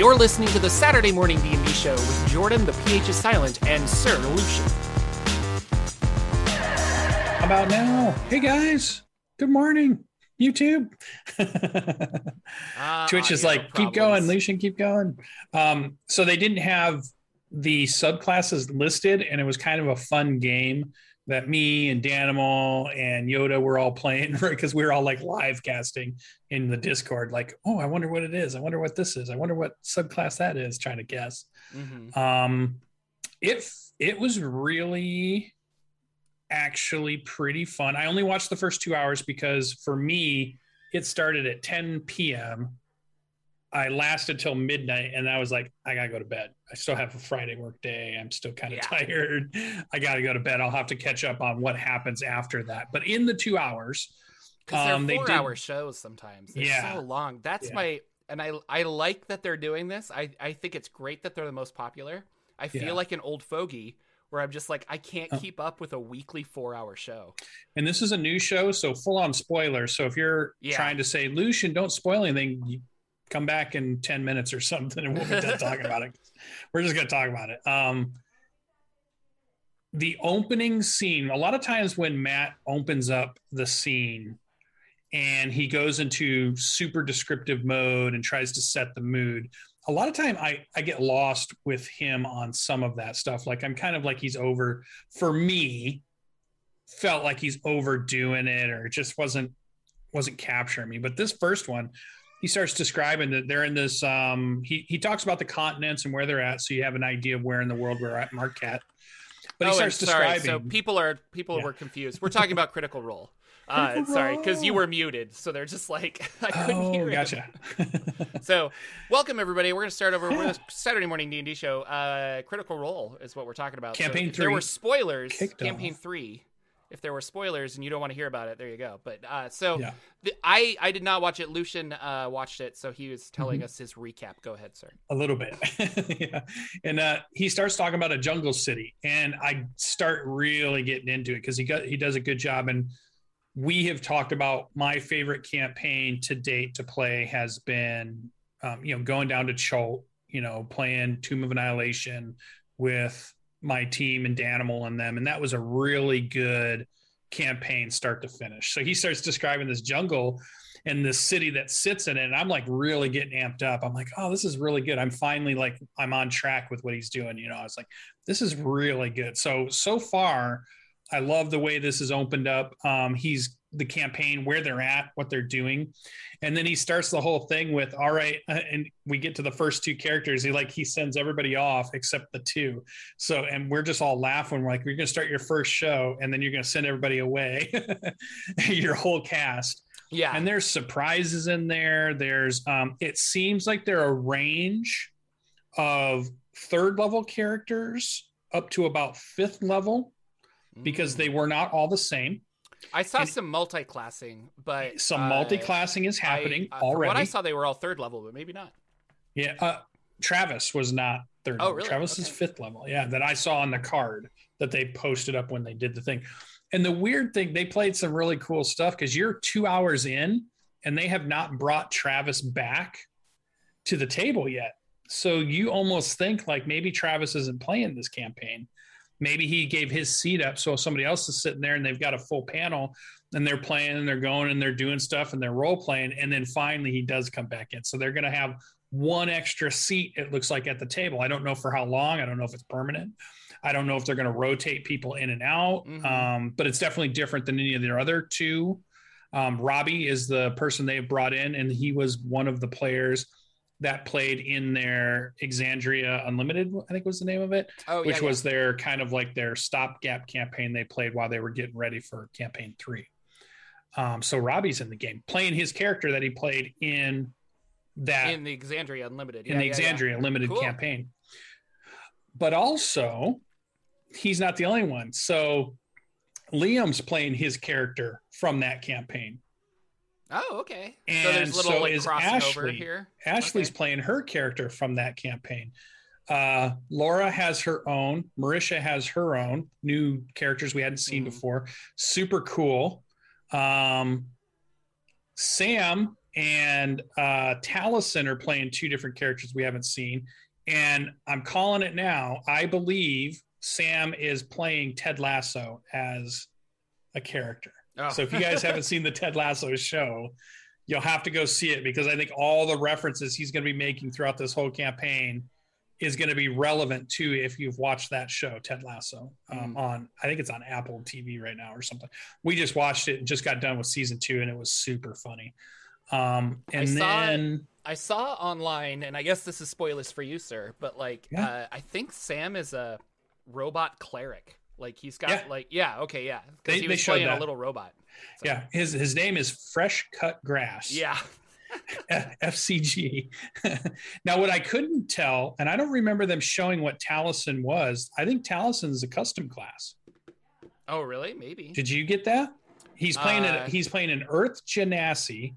You're listening to the Saturday Morning D&D Show with Jorphdan, the PH is silent, and Sir Lucien. How about now? Hey guys, good morning, YouTube. Uh, Twitch is audio like, keep going, problems. Lucien, keep going. Um, so they didn't have the subclasses listed, and it was kind of a fun game that me and Danimal and Yoda were all playing right because we were all like live casting in the Discord. Like, oh, I wonder what it is. I wonder what this is. I wonder what subclass that is. Trying to guess. Mhm. Um, it it was really actually pretty fun. I only watched the first two hours because for me, it started at 10 p.m. I lasted till midnight, and I was like, I gotta go to bed. I still have a Friday work day. I'm still kind of Yeah. tired. I gotta go to bed. I'll have to catch up on what happens after that. But in the two hours, Because they're Um, they did- four-hour shows sometimes. They're Yeah. so long. That's Yeah. my and I I like that they're doing this. I I think it's great that they're the most popular. I feel Yeah. like an old fogey where I'm just like I can't Oh. keep up with a weekly four-hour show. and this is a new show, so full on spoilers. So if you're Yeah. trying to say Lucien, don't spoil anything, you come back in 10 minutes or something and we'll be done talking about it. We're just gonna talk about it. Um the opening scene, a lot of times when Matt opens up the scene and he goes into super descriptive mode and tries to set the mood, a lot of time I, I get lost with him on some of that stuff. Like I'm kind of like he's over for me, felt like he's overdoing it or it just wasn't wasn't capturing me. But this first one, he starts describing that they're in this um he he talks about the continents and where they're at, so you have an idea of where in the world we're at, Marquet. But he oh, starts sorry. describing So people are people Yeah. were confused. We're talking about Critical Role. Uh, Critical sorry, because you were muted, so they're just like I couldn't Oh, hear. gotcha. So, welcome everybody. We're going to start over with a Saturday morning D and D show. Uh, Critical Role is what we're talking about. So Campaign if There were spoilers. kicked campaign off. three. If there were spoilers and you don't want to hear about it, there you go. But uh, so Yeah. the, I I did not watch it. Lucien uh, watched it, so he was telling Mhm. us his recap. Go ahead, sir. a little bit yeah and uh he starts talking about a jungle city and i start really getting into it because he got he does a good job and we have talked about my favorite campaign to date to play has been um, you know going down to Chult, you know playing tomb of annihilation with my team and Danimal and them and that was a really good campaign start to finish so he starts describing this jungle and the city that sits in it. And I'm like really getting amped up. I'm like, oh, this is really good. I'm finally like, I'm on track with what he's doing. You know, I was like, this is really good. So, so far, I love the way this has opened up. Um, he's the campaign, where they're at, what they're doing. And then he starts the whole thing with, all right. uh, And we get to the first two characters. He like, he sends everybody off except the two. So, and we're just all laughing. We're like, you're going to start your first show and then you're going to send everybody away, your whole cast Yeah, and there's surprises in there there's um it seems like there are a range of third level characters up to about fifth level because Mm. they were not all the same I saw and- some multi-classing, but some uh, multi-classing is happening I, uh, already What I saw, they were all third level, but maybe not. yeah uh travis was not third Oh, level. really? travis is fifth level yeah that i saw on the card that they posted up when they did the thing and the weird thing they played some really cool stuff because you're two hours in and they have not brought travis back to the table yet so you almost think like maybe travis isn't playing this campaign maybe he gave his seat up so somebody else is sitting there and they've got a full panel and they're playing and they're going and they're doing stuff and they're role playing and then finally he does come back in. So they're going to have one extra seat it looks like at the table. I don't know for how long. I don't know if it's permanent. I don't know if they're going to rotate people in and out Mhm. um, but it's definitely different than any of their other two. Um, robbie is the person they brought in and he was one of the players that played in their exandria unlimited i think was the name of it Oh, which yeah, was their kind of like their stopgap campaign they played while they were getting ready for campaign three. Um, so Robbie's in the game playing his character that he played in that in the Exandria Unlimited. in Yeah, the. Exandria limited Cool. campaign. But also, he's not the only one. So Liam's playing his character from that campaign. Oh, okay. And so there's little so like is Ashley. here. Ashley's Okay. playing her character from that campaign. Uh, Laura has her own. Marisha has her own new characters we hadn't seen Mhm. before. Super cool. Um, Sam and uh, Taliesin are playing two different characters we haven't seen. And I'm calling it now. I believe Sam is playing Ted Lasso as a character. Oh. So if you guys haven't seen the Ted Lasso show, you'll have to go see it because I think all the references he's going to be making throughout this whole campaign is going to be relevant to if you've watched that show, Ted Lasso, um, Mm. on I think it's on Apple TV right now or something. We just watched it and just got done with season two, and it was super funny. Um, and I saw then I saw online, and I guess this is spoilers for you, sir, but like, Yeah. uh, I think Sam is a robot cleric. Like he's got Yeah. like, yeah, okay, yeah, They- because he they was playing a little robot. So, yeah, his his name is Fresh Cut Grass. yeah, FCG. now, what I couldn't tell, and I don't remember them showing what Taliesin was. I think Taliesin is a custom class. Oh, really? Maybe. Did you get that? He's playing Uh, an he's playing an Earth Genasi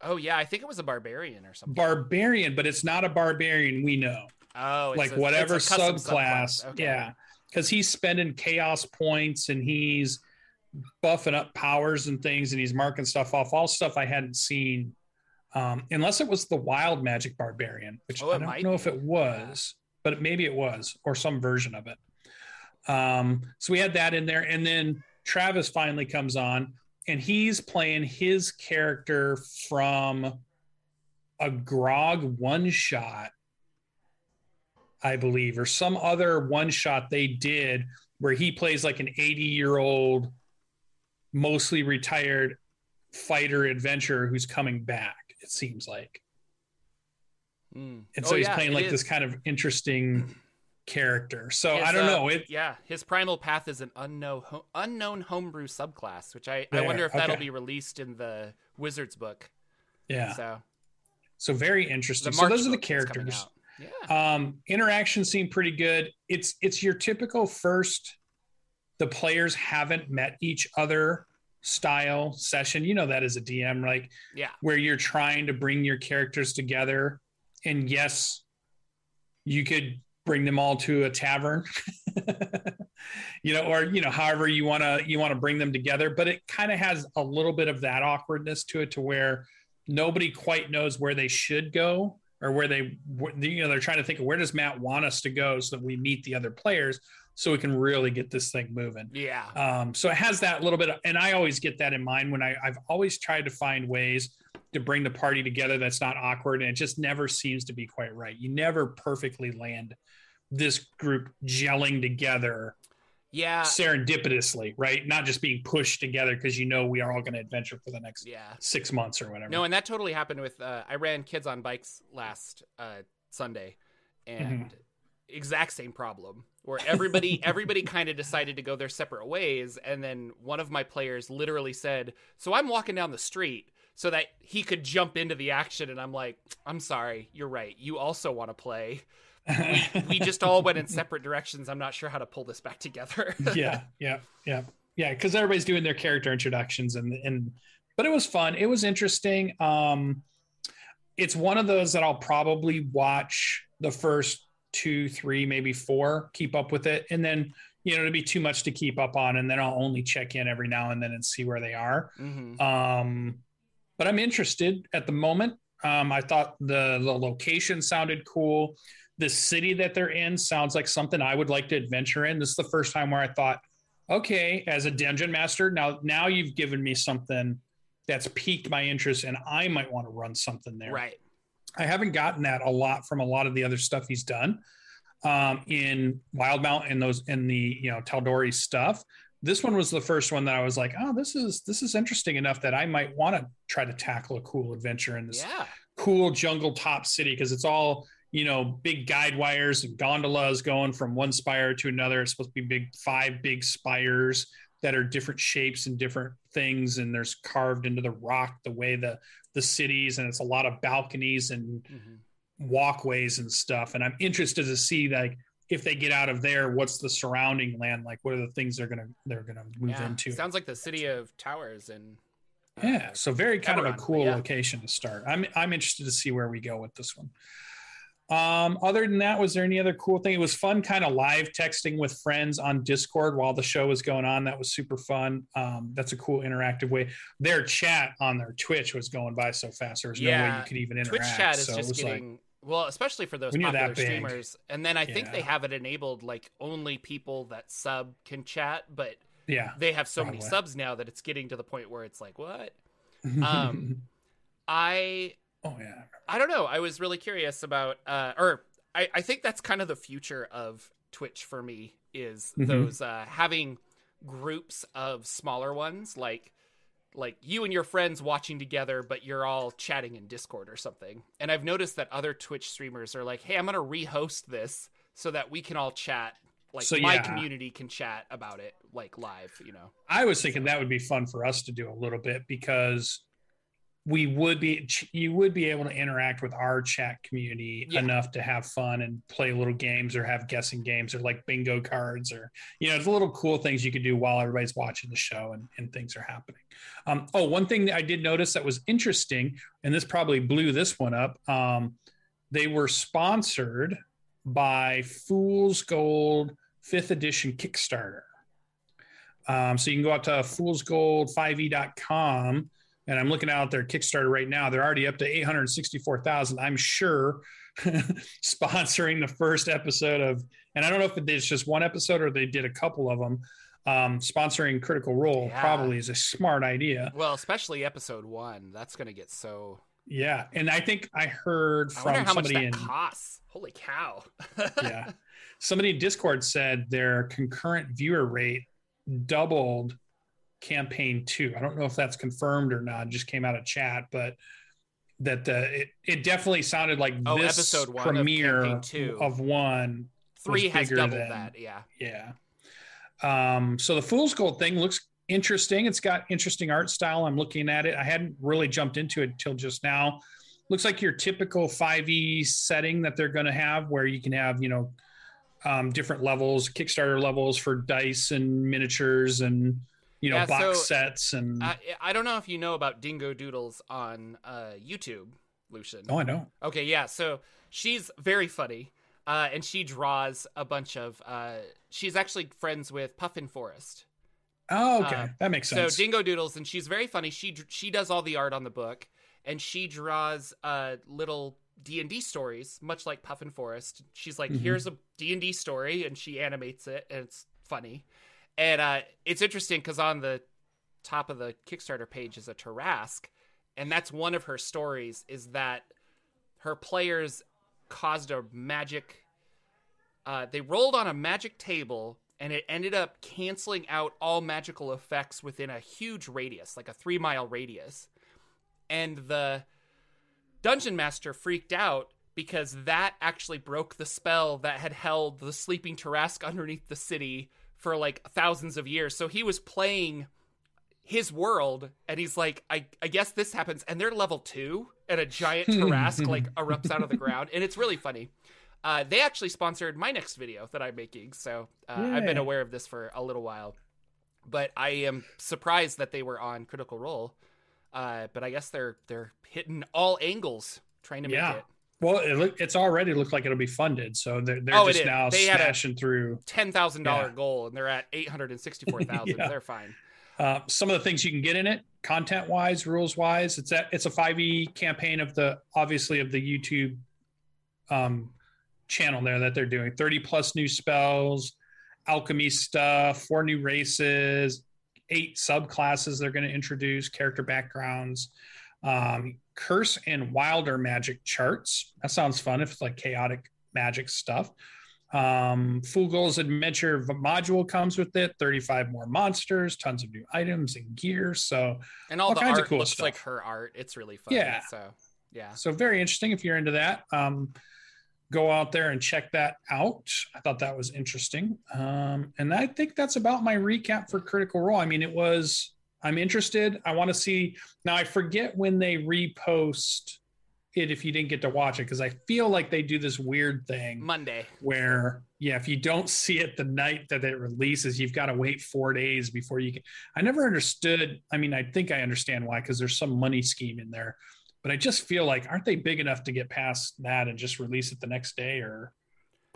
Oh, yeah. I think it was a barbarian or something. barbarian, but it's not a barbarian we know. oh, it's like a- whatever a custom subclass. Okay. Yeah. Because he's spending chaos points and he's buffing up powers and things and he's marking stuff off, all stuff I hadn't seen. Um, unless it was the wild magic barbarian, which Oh, I don't know if it was, but maybe it was, or some version of it. Um, so we had that in there, and then Travis finally comes on, and he's playing his character from a Grog one shot I believe, or some other one shot they did where he plays like an 80 year old, mostly retired fighter adventurer who's coming back, it seems like. Mm. And Oh, so he's yeah, playing like this kind of interesting character. So His, I don't uh, know. It yeah, his primal path is an unknown ho- unknown homebrew subclass, which I, I wonder if that'll be released in the Wizards book. yeah. So So very interesting. So those are the characters. Yeah. Um, interaction seemed pretty good. It's it's your typical first. The players haven't met each other style session. You know that as a DM, like Yeah. where you're trying to bring your characters together. And yes, you could bring them all to a tavern, you know, or you know, however you want to you want to bring them together. But it kind of has a little bit of that awkwardness to it, to where nobody quite knows where they should go or where they you know they're trying to think of where does Matt want us to go so that we meet the other players so we can really get this thing moving. Yeah. Um, so it has that little bit, of, and I always get that in mind when I, I've always tried to find ways to bring the party together that's not awkward, and it just never seems to be quite right. You never perfectly land this group gelling together Yeah. serendipitously, right? Not just being pushed together because you know we are all going to adventure for the next Yeah. six months or whatever. No, and that totally happened with uh, I ran kids on bikes last uh, Sunday, and Mm-hmm. exact same problem where everybody everybody kind of decided to go their separate ways, and then one of my players literally said, "So I'm walking down the street." So that he could jump into the action, and I'm like, I'm sorry, you're right. You also want to play. We, we just all went in separate directions. I'm not sure how to pull this back together. yeah, yeah, yeah, yeah. Because everybody's doing their character introductions, and and but it was fun. It was interesting. Um, it's one of those that I'll probably watch the first two, three, maybe four, keep up with it, and then you know it'd be too much to keep up on, and then I'll only check in every now and then and see where they are. hmm Um, but I'm interested at the moment. Um, I thought the the location sounded cool. The city that they're in sounds like something I would like to adventure in. This is the first time where I thought, okay, as a dungeon master, now now you've given me something that's piqued my interest, and I might want to run something there. Right. I haven't gotten that a lot from a lot of the other stuff he's done um, in Wildemount and those in the you know Tal'Dorei stuff. This one was the first one that I was like, oh, this is this is interesting enough that I might want to try to tackle a cool adventure in this Yeah. cool jungle top city because it's all you know big guide wires and gondolas going from one spire to another. It's supposed to be big five big spires that are different shapes and different things, and there's carved into the rock the way the the cities, and it's a lot of balconies and hmm walkways and stuff. And I'm interested to see like if they get out of there, what's the surrounding land like? What are the things they're gonna they're gonna move Yeah. into? Sounds like the city of towers and. uh, Yeah, so very kind of a cool yeah. location to start. I'm I'm interested to see where we go with this one. Um, other than that, was there any other cool thing? It was fun, kind of live texting with friends on Discord while the show was going on. That was super fun. Um, that's a cool interactive way. Their chat on their Twitch was going by so fast. There was yeah, no way you could even interact. Twitch chat is so just getting like, well, especially for those popular streamers. And then I think they have it enabled like only people that sub can chat, but yeah, they have so probably. many subs now that it's getting to the point where it's like, what? Um, I oh yeah, I don't know. I was really curious about, uh, or I, I think that's kind of the future of Twitch for me is mm-hmm. those uh, having groups of smaller ones like like you and your friends watching together, but you're all chatting in Discord or something. And I've noticed that other Twitch streamers are like, "Hey, I'm gonna rehost this so that we can all chat. Like so, my yeah. community can chat about it like live." You know. I was thinking that would be fun for us to do a little bit because we would be you would be able to interact with our chat community yeah. enough to have fun and play little games or have guessing games or like bingo cards or you know it's little cool things you could do while everybody's watching the show and, and things are happening um, oh one thing that i did notice that was interesting and this probably blew this one up um, they were sponsored by fool's gold fifth edition kickstarter um, so you can go out to foolsgold5e.com and I'm looking out their Kickstarter right now. They're already up to 864,000. I'm sure sponsoring the first episode of, and I don't know if it's just one episode or they did a couple of them. Um, sponsoring Critical Role yeah. probably is a smart idea. Well, especially episode one, that's going to get so. Yeah, and I think I heard from I somebody in costs. Holy cow! yeah, somebody in Discord said their concurrent viewer rate doubled campaign two. I don't know if that's confirmed or not. It just came out of chat, but that the it it definitely sounded like oh, this episode one premiere of, two. of one three has doubled than, that. Yeah, yeah. Um, so the Fool's Gold thing looks interesting. It's got interesting art style. I'm looking at it. I hadn't really jumped into it till just now. Looks like your typical 5e setting that they're going to have, where you can have you know um, different levels, Kickstarter levels for dice and miniatures and you know, yeah, box so, sets and. I, I don't know if you know about Dingo Doodles on uh, YouTube, Lucien. Oh, I know. Okay, yeah. So she's very funny, uh, and she draws a bunch of. Uh, she's actually friends with Puffin Forest. Oh, okay, uh, that makes sense. So Dingo Doodles, and she's very funny. She she does all the art on the book, and she draws uh, little D and D stories, much like Puffin Forest. She's like, mm-hmm. "Here's a D and D story," and she animates it, and it's funny. And uh, it's interesting because on the top of the Kickstarter page is a Tarrasque, and that's one of her stories. Is that her players caused a magic? Uh, they rolled on a magic table, and it ended up canceling out all magical effects within a huge radius, like a three mile radius. And the dungeon master freaked out because that actually broke the spell that had held the sleeping Tarrasque underneath the city for like thousands of years. So he was playing his world and he's like, I, I guess this happens. And they're level two and a giant Tarrasque like erupts out of the ground. And it's really funny. Uh, they actually sponsored my next video that I'm making. So uh, I've been aware of this for a little while. But I am surprised that they were on Critical Role. Uh, but I guess they're they're hitting all angles trying to make yeah. it. Well, it look, it's already looked like it'll be funded, so they're, they're oh, just now they smashing through ten thousand yeah. dollar goal, and they're at eight hundred and sixty four thousand. yeah. They're fine. Uh, some of the things you can get in it, content wise, rules wise, it's a it's a five e campaign of the obviously of the YouTube um, channel there that they're doing. Thirty plus new spells, alchemy stuff, four new races, eight subclasses they're going to introduce, character backgrounds. Um, curse and wilder magic charts. That sounds fun if it's like chaotic magic stuff. Um, Fool Adventure module comes with it. 35 more monsters, tons of new items and gear. So and all, all the kinds art of cool looks stuff. like her art. It's really fun. Yeah. So yeah. So very interesting if you're into that. Um, go out there and check that out. I thought that was interesting. Um, and I think that's about my recap for Critical Role. I mean, it was I'm interested. I want to see. Now, I forget when they repost it if you didn't get to watch it because I feel like they do this weird thing Monday where, yeah, if you don't see it the night that it releases, you've got to wait four days before you can. I never understood. I mean, I think I understand why because there's some money scheme in there. But I just feel like aren't they big enough to get past that and just release it the next day or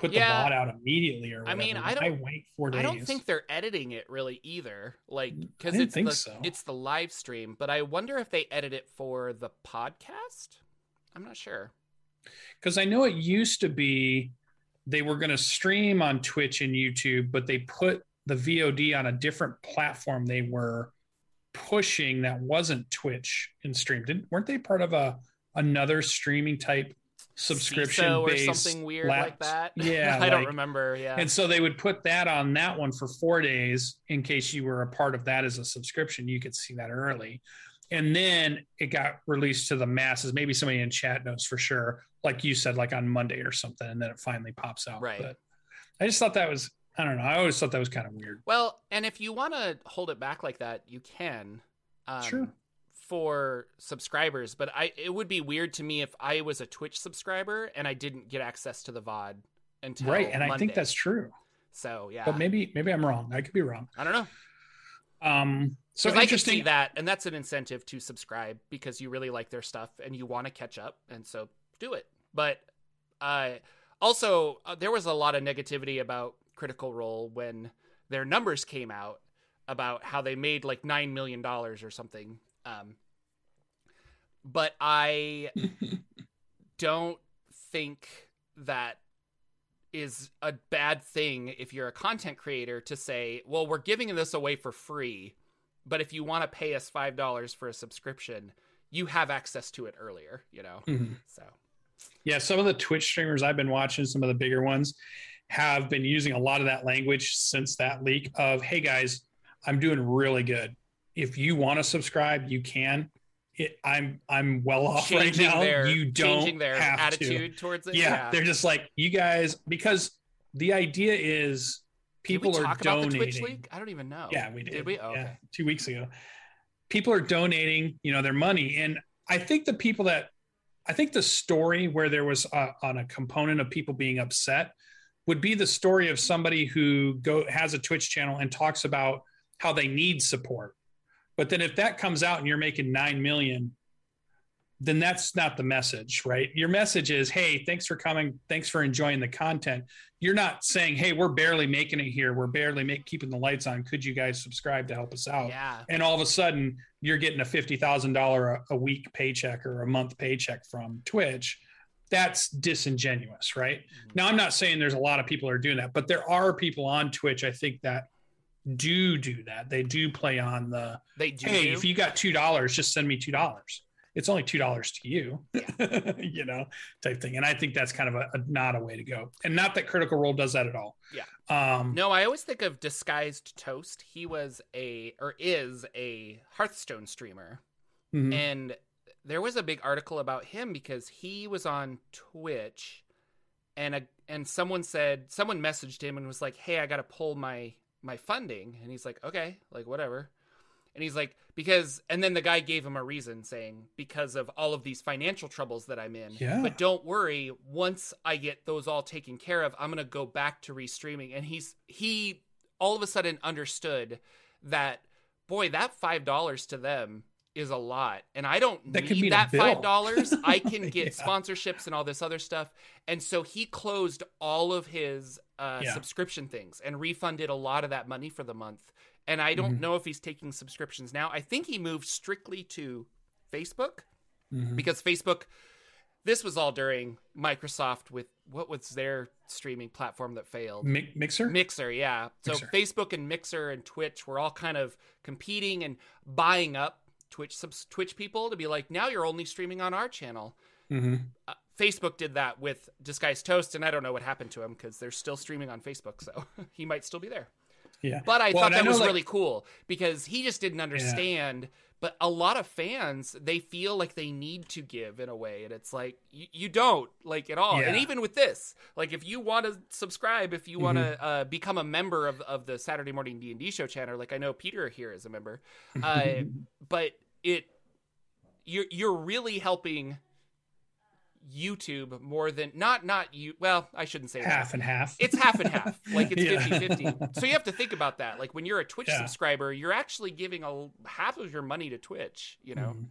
put Yeah. the bot out immediately or I mean, I don't- wait four days. I don't think they're editing it really either. Like mm, because it's think the so. it's the live stream, but I wonder if they edit it for the podcast. I'm not sure. because I know it used to be they were going to stream on Twitch and YouTube, but they put the VOD on a different platform they were pushing that wasn't Twitch and streamed. Didn't, weren't they part of a another streaming type subscription CISO or based something weird like that. Yeah, I don't remember. Yeah, And so they would put that on that one for four days in case you were a part of that as a subscription. You could see that early. And then it got released to the masses. Maybe somebody in chat knows for sure, like you said, like on Monday or something. And then it finally pops out. Right. But I just thought that was, I don't know. I always thought that was kind of weird. Well, and if you want to hold it back like that, you can. Um, Sure. For subscribers, but I it would be weird to me if I was a Twitch subscriber and I didn't get access to the VOD until right. And I think that's true. so. Yeah, But maybe, maybe I'm wrong. I could be wrong. I don't know. Um, so I can interesting. see that, and that's an incentive to subscribe because you really like their stuff and you want to catch up, and so do it. But uh, also, uh, there was a lot of negativity about Critical Role when their numbers came out about how they made like nine million dollars or something. Um, but I don't think that is a bad thing if you're a content creator to say, well, we're giving this away for free, but if you want to pay us $5 for a subscription, you have access to it earlier, you know? Mhm. So, Yeah, some of the Twitch streamers I've been watching, some of the bigger ones, have been using a lot of that language since that leak of, hey guys, I'm doing really good. If you want to subscribe, you can. It, I'm I'm well off right now. their, you don't changing their have to. attitude towards it. Yeah, they're just like you guys because the idea is people are talk about the Twitch donating. I don't even know. Yeah, we did. Did we? Oh, yeah, okay. two weeks ago. People are donating, you know, their money, and I think the people that, I think the story where there was a, on a component of people being upset would be the story of somebody who go has a Twitch channel and talks about how they need support, but then if that comes out and you're making nine million, then that's not the message, right? Your message is, hey, thanks for coming, thanks for enjoying the content you're not saying, "Hey, we're barely making it here. We're barely make, keeping the lights on. Could you guys subscribe to help us out?" Yeah. And all of a sudden, you're getting a fifty thousand dollar a week paycheck or a month paycheck from Twitch. That's disingenuous, right? Mhm. Now, I'm not saying there's a lot of people are doing that, but there are people on Twitch. I think that do do that. They do play on the They do. hey, do. if you got two dollars, just send me two dollars. It's only two dollars to you, you know, type thing. And I think that's kind of a, a not a way to go. And not that Critical Role does that at all. Yeah. Um, No, I always think of Disguised Toast. He was a or is a Hearthstone streamer. mhm. And there was a big article about him because he was on Twitch and a and someone said someone messaged him and was like, "Hey, I got to pull my my funding." And he's like, "Okay, like whatever." And he's like, "Because," and then the guy gave him a reason saying, "Because of all of these financial troubles that I'm in." Yeah. But don't worry, once I get those all taken care of, I'm going to go back to restreaming. And he's he all of a sudden understood that boy, that $5 to them is a lot. And I don't That need that $5. I can get Yeah. sponsorships and all this other stuff. And so he closed all of his uh, Yeah. subscription things and refunded a lot of that money for the month. And I don't Mhm. know if he's taking subscriptions now. I think he moved strictly to Facebook Mhm. because Facebook this was all during Microsoft with what was their streaming platform that failed? Mi- Mixer. Mixer, yeah. So Mixer. Facebook and Mixer and Twitch were all kind of competing and buying up Twitch subs- Twitch people to be like, now you're only streaming on our channel. Mhm. Uh, Facebook did that with Disguised Toast, and I don't know what happened to him because they're still streaming on Facebook, so he might still be there. Yeah. But I Well, thought and I that was like- really cool because he just didn't understand. But a lot of fans, they feel like they need to give in a way, and it's like you, you don't like at all. And even with this, like if you want to subscribe, if you want to Mm-hmm. uh, become a member of, of the Saturday Morning D and D Show channel, like I know Peter here is a member, uh, but it you're you're really helping YouTube more than not not you. Well, I shouldn't say that half and half. it's half and half like it's Yeah. 50 50 so you have to think about that like when you're a twitch Yeah. subscriber you're actually giving a half of your money to twitch you know Mhm.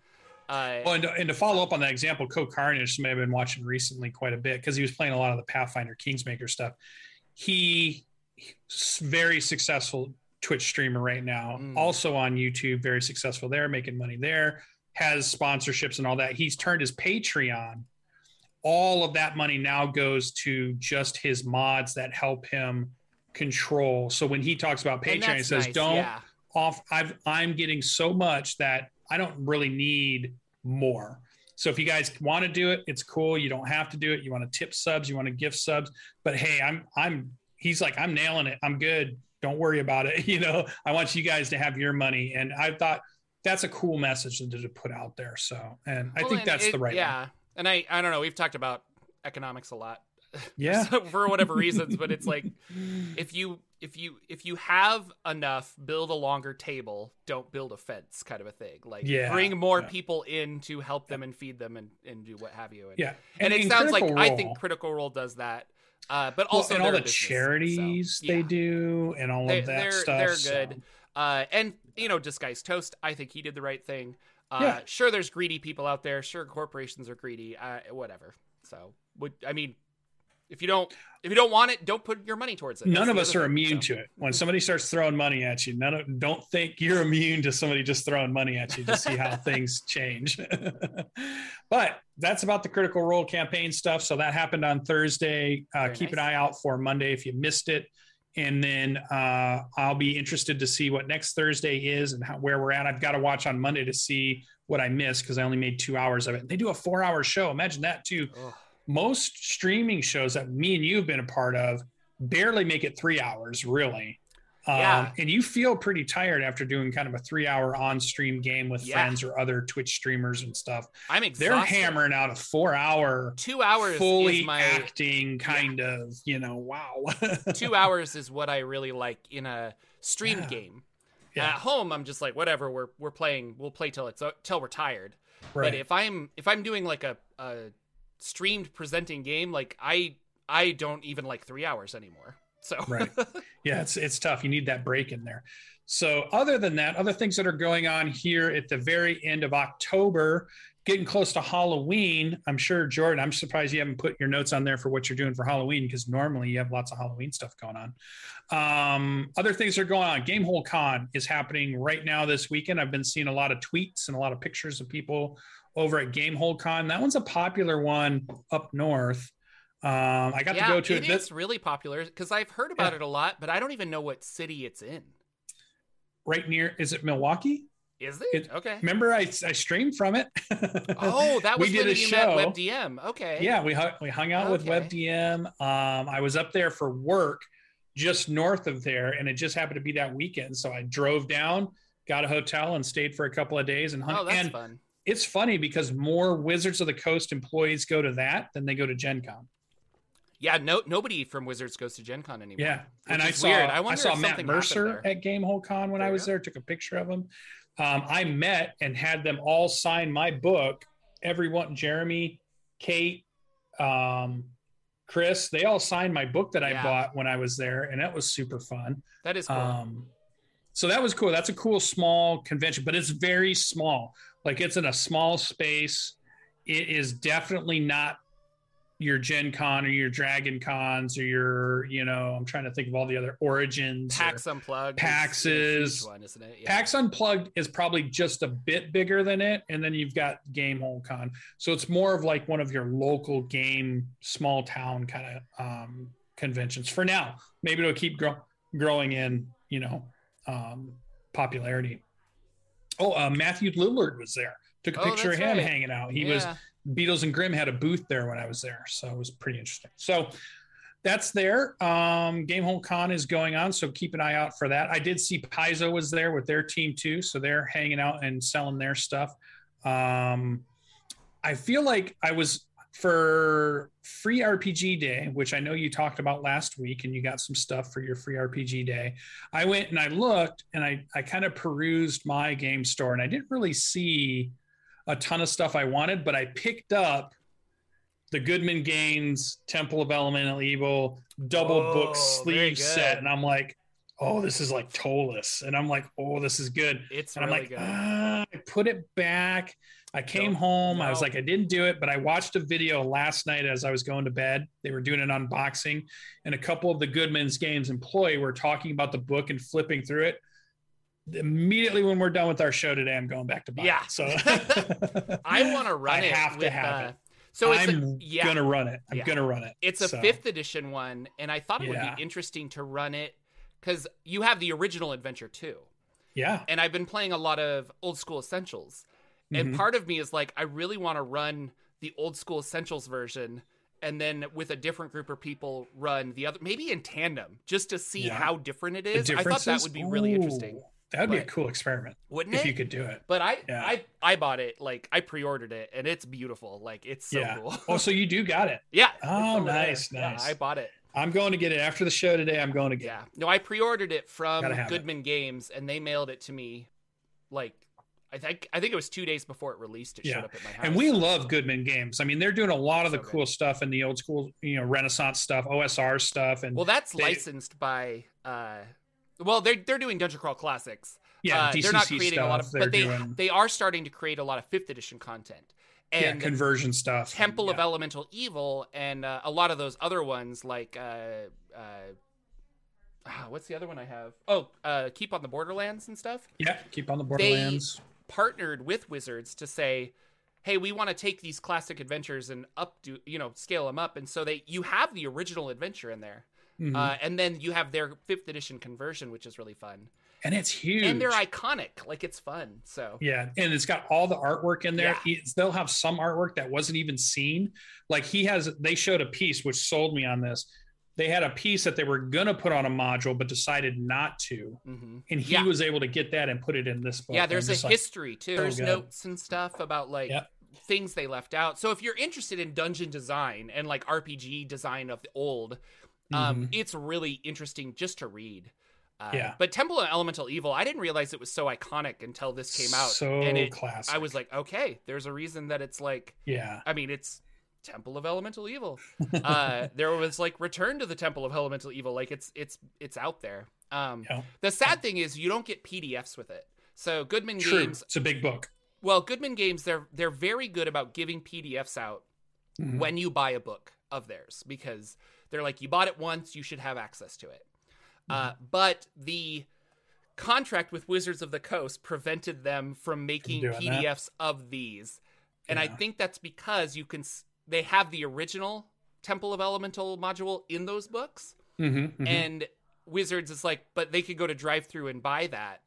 Uh, Well, and to, and to follow up on that example, Cohh Carnage, may have been watching recently quite a bit because he was playing a lot of the Pathfinder Kingsmaker stuff. He he's very successful Twitch streamer right now, Mm. also on YouTube, very successful there, making money there, has sponsorships and all that. He's turned his Patreon. All of that money now goes to just his mods that help him control. So when he talks about Patreon, he says, nice, "Don't yeah. off I've I'm getting so much that I don't really need more. So if you guys want to do it, it's cool. You don't have to do it. You want to tip subs, you want to gift subs, but hey, I'm I'm he's like I'm nailing it. I'm good. Don't worry about it. You know, I want you guys to have your money and I thought that's a cool message to, to put out there. So, and I Well, think and that's it- the right Yeah, one. And I I don't know. We've talked about economics a lot. Yeah. for whatever reasons, but it's like if you if you if you have enough, build a longer table. Don't build a fence, kind of a thing. Like Yeah, bring more yeah. people in to help them and feed them and and do what have you. And, yeah. and, it in sounds like Critical I think Critical Role does that. Uh, but well, also and all the business, so, charities yeah. they do and all They- of that they're- stuff. they're so- good. Uh, and you know, Disguised Toast, I think he did the right thing. Uh, Yeah. Sure, there's greedy people out there. Sure, corporations are greedy. Uh, whatever. So, would I mean, if you don't if you don't want it, don't put your money towards it. none That's of us are thing, immune so. to it. When somebody starts throwing money at you, none of, don't think you're immune to somebody just throwing money at you to see how things change. but that's about the critical role campaign stuff. So that happened on Thursday. Uh, keep an eye out for Monday if you missed it. And then uh, I'll be interested to see what next Thursday is and how, where we're at. I've got to watch on Monday to see what I missed because I only made two hours of it. They do a four hour show. Imagine that too Ugh. most streaming shows that me and you have been a part of barely make it three hours, really. Um, Yeah. And you feel pretty tired after doing kind of a three hour on stream game with Yeah. friends or other Twitch streamers and stuff. I'm They're hammering out a four hour, Two hours fully is my acting kind of, you know, wow. two hours is what I really like in a stream Yeah. game. Yeah. At home, I'm just like whatever. We're we're playing. We'll play till it's till we're tired. right. But if I'm if I'm doing like a, a streamed presenting game, like I I don't even like three hours anymore. So. Right. Yeah it's it's tough. You need that break in there. So other than that other things that are going on here at the very end of october getting close to halloween i'm sure jordan i'm surprised you haven't put your notes on there for what you're doing for halloween because normally you have lots of halloween stuff going on. Um, other things are going on. Gamehole con is happening right now this weekend. I've been seeing a lot of tweets and a lot of pictures of people over at gamehole con. That one's a popular one up north um, i got yeah, to go to it it is really popular because I've heard about Yeah. it a lot, but I don't even know what city it's in. right near is it milwaukee Is it? It- okay. Remember, I, I streamed from it. Oh, that was we did a show. met WebDM. Okay. Yeah, we hung, we hung out with Okay. WebDM. Um, I was up there for work, just north of there, and it just happened to be that weekend. So I drove down, got a hotel, and stayed for a couple of days. And hung. Oh, that's and fun. it's funny because more Wizards of the Coast employees go to that than they go to Gen Con. Yeah, no, nobody from Wizards goes to Gen Con anymore. Yeah, and I saw weird. I I, saw Matt Mercer at Gamehole Con when There I was there. Took a picture of him. Um, I met and had them all sign my book. Everyone, Jeremy, Kate, um, Chris, they all signed my book that I Yeah. bought when I was there, and that was super fun. That is cool. Um, so that was cool. That's a cool small convention, but it's very small. Like it's in a small space. It is definitely not your Gen Con or your Dragon Cons or your, you know, I'm trying to think of all the other origins. or- PAX Unplugged. PAX is is- one, isn't it? Yeah. PAX Unplugged is probably just a bit bigger than it, and then you've got Game Gamehole Con. So it's more of like one of your local game, small town kind of um, conventions for now. Maybe it'll keep grow- growing in, you know, um, popularity. Oh, uh, Matthew Lillard was there. Took a Oh, picture of him right. hanging out. He was Yeah. Beadle and Grimm's had a booth there when I was there, so it was pretty interesting. So that's there. Um, Gamehole Con is going on, so keep an eye out for that. I did see Paizo was there with their team too, so they're hanging out and selling their stuff. Um, I feel like I was for free RPG day, which I know you talked about last week, and you got some stuff for your free RPG day. I went and I looked and I I kind of perused my game store, and I didn't really see a ton of stuff I wanted, but I picked up the Goodman Games Temple of Elemental Evil double Oh, book sleeve set, and I'm like, oh, this is like Ptolus. And I'm like, oh, this is good. It's and really I'm like, good. ah, I put it back. I came home. I was like, I didn't do it, but I watched a video last night as I was going to bed. They were doing an unboxing, and a couple of the Goodman's Games employee were talking about the book and flipping through it. Immediately when we're done with our show today, I'm going back to buy Yeah. it. So I want to run I it. I have to with, have uh, it. So it's I'm a, yeah, gonna run it. I'm Yeah. gonna run it. it's a So, fifth edition one, and I thought it would be interesting to run it because you have the original adventure too. Yeah. And I've been playing a lot of old school essentials, and Mhm. part of me is like, I really want to run the old school essentials version. And then with a different group of people, run the other, maybe in tandem, just to see Yeah. how different it is. I thought that would be really interesting, Ooh, That would be a cool experiment wouldn't it? if it? you could do it. But I, Yeah. I, I bought it. Like I pre-ordered it, and it's beautiful. Like it's so yeah. cool. Oh, so you do got it. yeah. Oh, over there. nice, Yeah, nice. I bought it. I'm going to get it after the show today. I'm going to get. Yeah. No, I pre-ordered it from Gotta it. Goodman Games, and they mailed it to me. Like, I think I think it was two days before it released. It Yeah. showed up at my house. And we love Goodman Games. I mean, they're doing a lot of the So good. cool stuff in the old school, you know, Renaissance stuff, OSR stuff, and well, that's they- licensed by. uh Well, they're they're doing Dungeon Crawl Classics. yeah, uh, DCC they're not creating stuff. a lot of, but they doing they are starting to create a lot of fifth edition content. yeah And conversion stuff. Temple yeah. of Elemental Evil and uh, a lot of those other ones like uh, uh, ah, what's the other one I have? Oh, uh, Keep on the Borderlands and stuff. Yeah, keep on the Borderlands. Partnered with Wizards to say, "Hey, we want to take these classic adventures and up do you know scale them up." And so they you have the original adventure in there, Mhm. uh, and then you have their fifth edition conversion, which is really fun, and it's huge. and they're iconic. Like it's fun. So Yeah, and it's got all the artwork in there. Yeah. He- they'll have some artwork that wasn't even seen. Like he has, they showed a piece which sold me on this. They had a piece that they were gonna put on a module, but decided not to, hmm and he Yeah. was able to get that and put it in this book. Yeah, there's a like, history too. so there's good. notes and stuff about like Yep. things they left out. So if you're interested in dungeon design and like RPG design of the old, um, Mhm. it's really interesting just to read. Uh, Yeah. But Temple of Elemental Evil, I didn't realize it was so iconic until this came out. So and it, classic. I was like, okay, there's a reason that it's like. yeah, I mean, it's Temple of Elemental Evil. uh, there was like Return to the Temple of Elemental Evil. Like it's it's it's out there. Um, Yeah. The sad thing is you don't get PDFs with it. So Goodman true. Games It's a big book. well, Goodman Games they're they're very good about giving PDFs out Mhm. when you buy a book of theirs because they're like you bought it once, you should have access to it. Uh, Mm-hmm. but the contract with Wizards of the Coast prevented them from making doing that? PDFs of these, and I think that's because you can they have the original Temple of Elemental module in those books, Mhm, mhm. and Wizards is like, but they could go to drive through and buy that.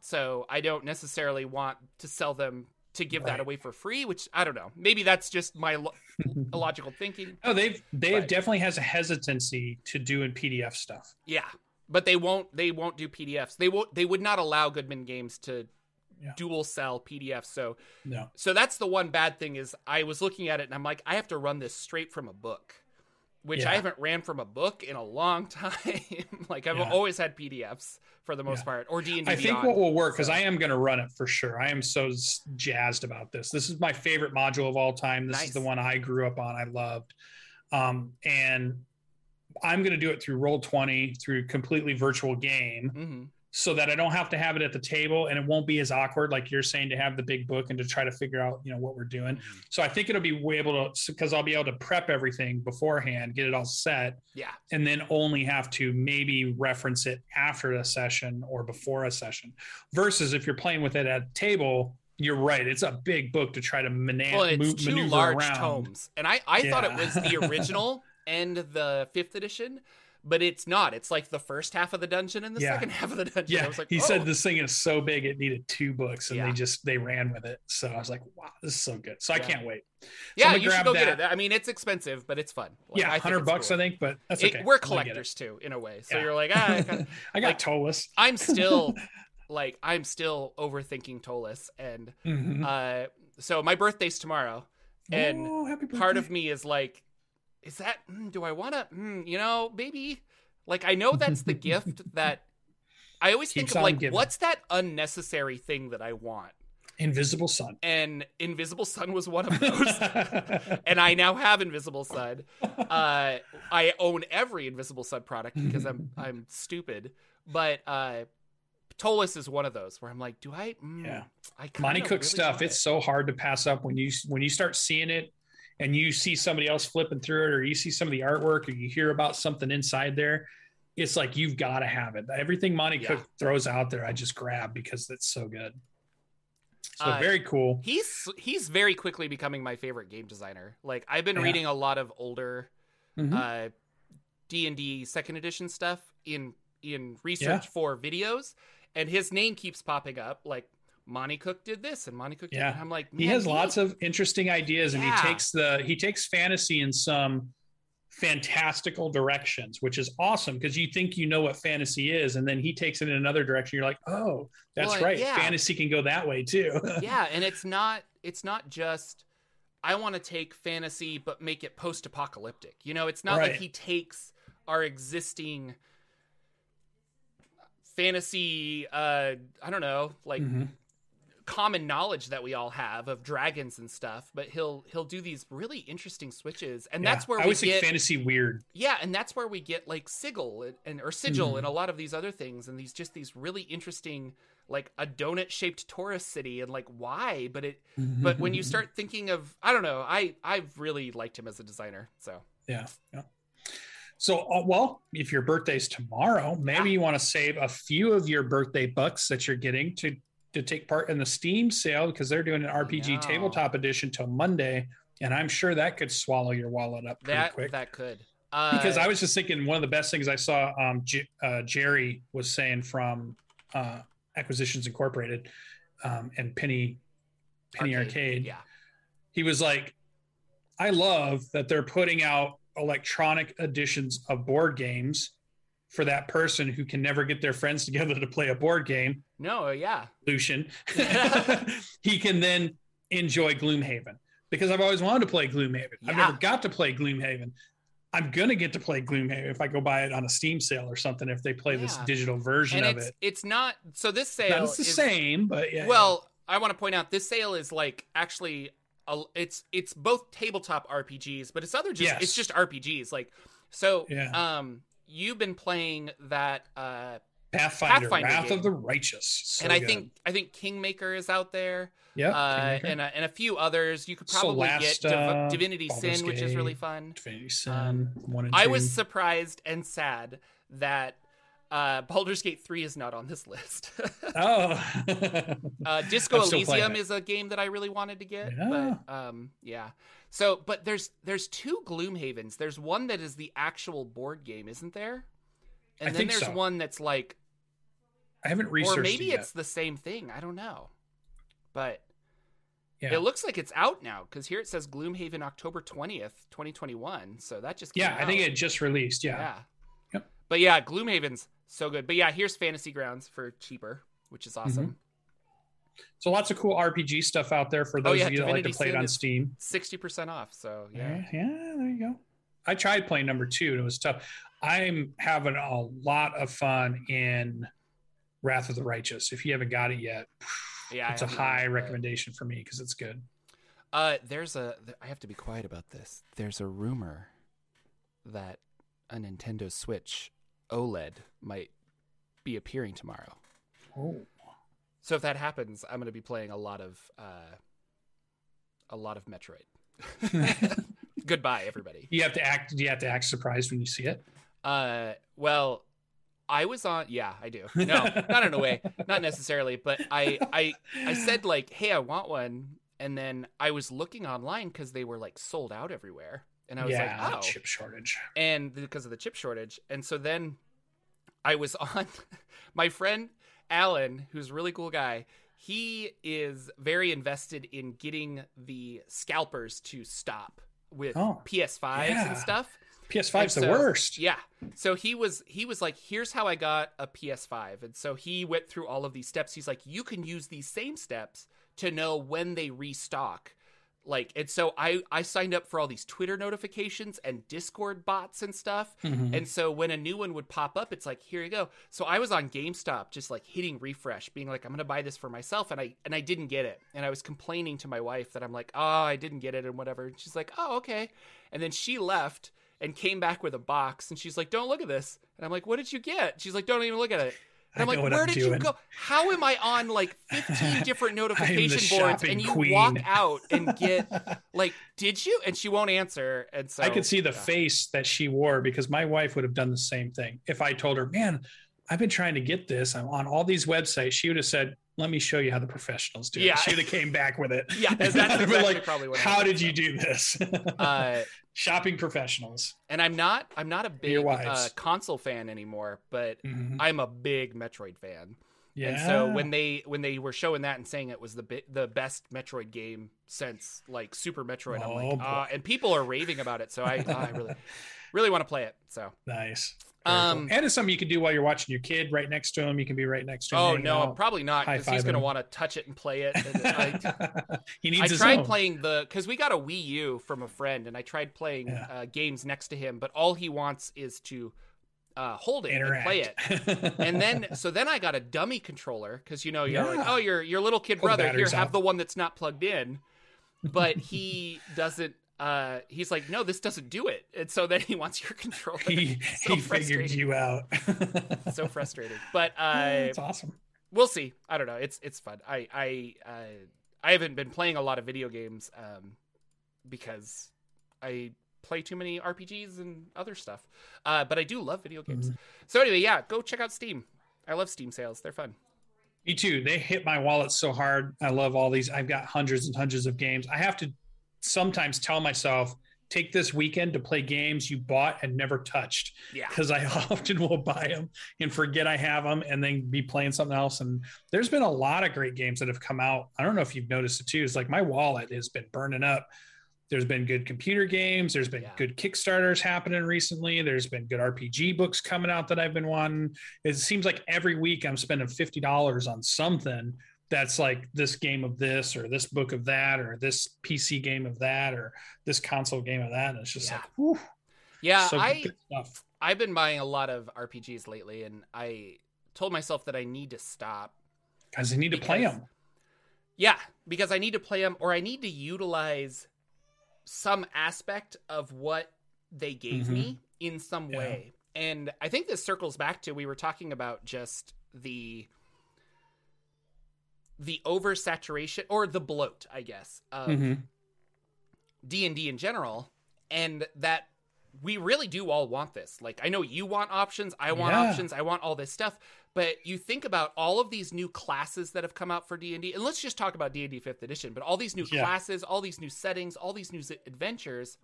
So I don't necessarily want to sell them to give that away for free, which I don't know. Maybe that's just my lo- illogical thinking. Oh, they've they But- definitely has a hesitancy to doing PDF stuff. Yeah, but they won't. They won't do PDFs. They won't. They would not allow Goodman Games to Yeah. dual sell PDFs. So, No, so that's the one bad thing is I was looking at it and I'm like, I have to run this straight from a book, which I haven't ran from a book in a long time. like I've Yeah. always had PDFs for the most Yeah. part, or D and D. I think what will work because so. I am going to run it for sure. I am so jazzed about this. This is my favorite module of all time. This Nice. is the one I grew up on. I loved, um, and I'm going to do it through Roll Twenty through completely virtual game, hmm so that I don't have to have it at the table, and it won't be as awkward like you're saying to have the big book and to try to figure out you know what we're doing. Mm-hmm. So I think it'll be way able to because I'll be able to prep everything beforehand, get it all set, Yeah. and then only have to maybe reference it after a session or before a session. Versus if you're playing with it at table, you're right. It's a big book to try to mana- Well, it's move, two maneuver large around. tomes, and I I thought it was the original and the fifth edition, but it's not. It's like the first half of the dungeon and the Yeah. second half of the dungeon. I Yeah, was like, he oh. said this thing is so big it needed two books, and Yeah. they just they ran with it. So I was like, wow, this is so good. So I can't wait. Yeah, you should go get it. I mean, it's expensive, but it's fun. Like, yeah, hundred bucks cool. I think, but that's It- okay. we're I'm gonna get it. collectors too, in a way. So Yeah. you're like, ah, I kinda- I got like- Ptolus. I'm still like I'm still overthinking Ptolus, and Mhm. uh, so my birthday's tomorrow, and Oh, happy part of me is like, is that? Mm, do I want to? Mm, you know, maybe. Like I know that's the gift that I always Keeps think of. Like, giving. what's that unnecessary thing that I want? Invisible Sun. And Invisible Sun was one of those. and I now have Invisible Sun. Uh, I own every Invisible Sun product because I'm I'm stupid. but uh Ptolus is one of those where I'm like, do I? Mm, Yeah. I Monte Cook really stuff. It's it. so hard to pass up when you when you start seeing it and you see somebody else flipping through it or you see some of the artwork or you hear about something inside there. It's like you've got to have it. Everything Monte Yeah. Cook throws out there, I just grab because it's so good. So Uh, very cool. He's he's very quickly becoming my favorite game designer. Like I've been Yeah. reading a lot of older Mhm. uh D and D second edition stuff in in research Yeah. for videos, and his name keeps popping up. Like Monte Cook did this, and Monte Cook. Did Yeah. that. I'm like, he has lots of interesting ideas and Yeah. he takes the he takes fantasy in some fantastical directions which is awesome because you think you know what fantasy is and then he takes it in another direction you're like oh that's Well, right yeah. fantasy can go that way too yeah, and it's not it's not just I want to take fantasy but make it post-apocalyptic. You know, it's not like he takes our existing fantasy uh I don't know, like Mhm. Common knowledge that we all have of dragons and stuff, but he'll he'll do these really interesting switches. And Yeah. that's where i we always get fantasy weird yeah, and that's where we get like sigil and, and or sigil Mhm. and a lot of these other things and these just these really interesting like a donut shaped torus city and like why but it but when you start thinking of I don't know I I've really liked him as a designer so yeah, yeah. So, uh, well, if your birthday's tomorrow, maybe Yeah. you want to save a few of your birthday bucks that you're getting to to take part in the Steam sale because they're doing an RPG tabletop edition till Monday, and I'm sure that could swallow your wallet up pretty that quick. that could uh, because I was just thinking one of the best things I saw um, J- uh, Jerry was saying from uh, Acquisitions Incorporated um, and Penny Penny Arcade. yeah He was like, I love that they're putting out electronic editions of board games for that person who can never get their friends together to play a board game, no yeah Lucien. he can then enjoy Gloomhaven because I've always wanted to play Gloomhaven. I've never got to play Gloomhaven. I'm gonna get to play Gloomhaven if I go buy it on a Steam sale or something. If they play this digital version and of it's it, it's not so this sale it's the is, same, but yeah. Well, I want to point out this sale is like actually a, it's it's both tabletop RPGs, but it's other just Yes. it's just RPGs. Like so, Yeah. um, you've been playing that, uh, Pathfinder, Pathfinder Wrath game. of the Righteous, So and I good. think I think Kingmaker is out there, yeah, uh, and a, and a few others. You could probably get Div- Solasta, Divinity Baldur's Sin, which is really fun. Divinity Sin, um, one and I two. was surprised and sad that uh, Baldur's Gate Three is not on this list. oh, Uh, Disco I'm still playing Elysium is a game that I really wanted to get, Yeah. but um, yeah. So, but there's there's two Gloomhavens. There's one that is the actual board game, isn't there? And I then there's so. one that's like, I haven't researched or maybe it it's the same thing. I don't know, but Yeah. it looks like it's out now because here it says Gloomhaven October twentieth, twenty twenty one. So that just yeah, I think it just released. Yeah, yeah. Yep. But yeah, Gloomhaven's so good. But yeah, here's Fantasy Grounds for cheaper, which is mm-hmm. awesome. So lots of cool RPG stuff out there for Oh, those yeah, of you that like to Divinity play it on Steam. Sixty percent off. So yeah. Yeah, yeah, there you go. I tried playing number two and it was tough. I'm having a lot of fun in Wrath of the Righteous. If you haven't got it yet, Yeah, it's a high recommendation for me because it's good. Uh, there's a. I have to be quiet about this. There's a rumor that a Nintendo Switch OLED might be appearing tomorrow. Oh, So if that happens, I'm going to be playing a lot of uh, a lot of Metroid. Goodbye, everybody. you have to act. Do you have to act surprised when you see it? Uh, well, I was on. Yeah, I do. No, not in a way, not necessarily. But I, I, I said like, hey, I want one, and then I was looking online because they were like sold out everywhere, and I was yeah, like, oh, chip shortage. and because of the chip shortage. And so then I was on my friend Alan, who's a really cool guy. He is very invested in getting the scalpers to stop with Oh, PS5s yeah. and stuff. PS5's And the worst. Yeah. So he was he was like, here's how I got a PS5. And so he went through all of these steps. He's like, you can use these same steps to know when they restock. Like, and so I I signed up for all these Twitter notifications and Discord bots and stuff. Mhm. And so when a new one would pop up, it's like, here you go. So I was on GameStop just like hitting refresh, being like, I'm gonna buy this for myself, and I and I didn't get it. And I was complaining to my wife that I'm like, oh, I didn't get it and whatever. And she's like, oh, okay. And then she left and came back with a box. And she's like, "Don't look at this." And I'm like, "What did you get?" She's like, "Don't even look at it." And I'm like, "Where I'm did doing. you go? How am I on like 15 different notification boards and you queen." walk out and get like, did you?" And she won't answer. And so I could see the yeah. face that she wore because my wife would have done the same thing. If I told her, man, I've been trying to get this. I'm on all these websites. She would have said, let me show you how the professionals do it. Yeah. it. She would have came back with it. Yeah, that's And I'd have exactly like, probably what how did you do this? Uh, Shopping professionals. and I'm not I'm not a big uh, console fan anymore, but Mhm. I'm a big Metroid fan. Yeah. And so when they when they were showing that and saying it was the bi- the best Metroid game since like Super Metroid, I'm Oh, like, boy. uh, and people are raving about it. So I, I really really want to play it. So nice. Very cool. um, and it's something you can do while you're watching your kid right next to him. You can be right next to him. oh no, out. probably not because he's gonna want to touch it and play it. And I, he needs I his tried own. playing the because we got a Wii U from a friend, and I tried playing Yeah. uh, games next to him, but all he wants is to uh, hold it Interact. and play it. and then so then I got a dummy controller because you know you're like oh your your little kid Pull brother here batteries have the one that's not plugged in, but he doesn't. Uh, he's like no this doesn't do it, and so then he wants your controller. he So he figured you out. so frustrating, but uh, That's awesome. we'll see. I don't know. It's it's fun. I I uh, I haven't been playing a lot of video games um, because I play too many RPGs and other stuff. Uh, but I do love video games. Mm-hmm. So anyway, yeah, go check out Steam. I love Steam sales. They're fun. Me too. They hit my wallet so hard. I love all these. I've got hundreds and hundreds of games. I have to sometimes tell myself, take this weekend to play games you bought and never touched Yeah. because I often will buy them and forget I have them and then be playing something else. And there's been a lot of great games that have come out. I don't know if you've noticed it too. It's like my wallet has been burning up. There's been good computer games. There's been Yeah. good Kickstarters happening recently. There's been good RPG books coming out that I've been wanting. It seems like every week I'm spending fifty dollars on something that's like this game of this or this book of that or this PC game of that or this console game of that. And it's just Yeah. like, whew, Yeah, so I, stuff. I've been buying a lot of RPGs lately, and I told myself that I need to stop. because I need to play them. Yeah, because I need to play them, or I need to utilize some aspect of what they gave Mhm. me in some Yeah. way. And I think this circles back to we were talking about just the the oversaturation or the bloat, I guess, of Mhm. D and D in general, and that we really do all want this. Like I know you want options, I want Yeah. options, I want all this stuff, but you think about all of these new classes that have come out for D and D, and let's just talk about D and D Fifth Edition. But all these new Yeah. classes, all these new settings, all these new z- adventures,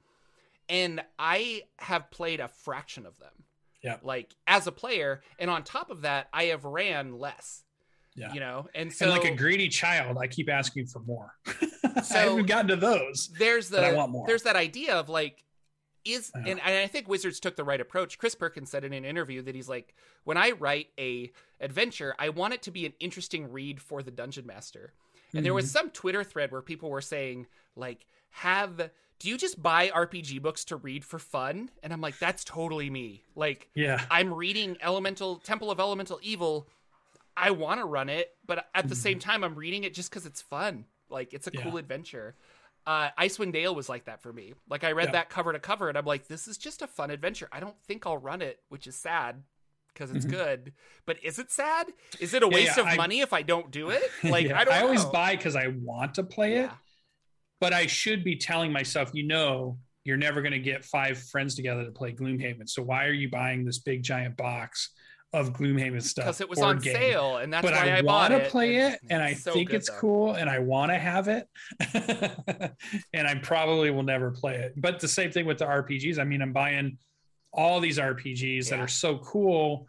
and I have played a fraction of them. Yeah. Like as a player, and on top of that, I have ran less. Yeah. You know, and so and like a greedy child, I keep asking for more. I So- haven't gotten to those. there's the but I want more. there's that idea of like is Yeah. and, and I think Wizards took the right approach. Chris Perkins said in an interview that he's like, when I write a adventure, I want it to be an interesting read for the dungeon master. And there was Mm-hmm. some Twitter thread where people were saying like, have do you just buy RPG books to read for fun? And I'm like, that's totally me. Like Yeah. I'm reading Elemental Temple of Elemental Evil. I want to run it, but at the same time, I'm reading it just because it's fun. Like it's a Mm-hmm. Yeah. cool adventure. Uh, Icewind Dale was like that for me. Like I read Yeah. that cover to cover, and I'm like, this is just a fun adventure. I don't think I'll run it, which is sad because it's Mhm. good. But is it sad? Is it a Yeah, waste of I- money if I don't do it? Like I don't. always know. buy because I want to play it, but I should be telling myself, you know, you're never going to get five friends together to play Gloomhaven. So why are you buying this big giant box of Gloomhaven stuff? because it was on game? sale, and that's but why I, I, bought want to it. play it, and I so think good, it's though. cool, and I want to have it, and I probably will never play it. But the same thing with the RPGs. I mean, I'm buying all these RPGs that are so cool.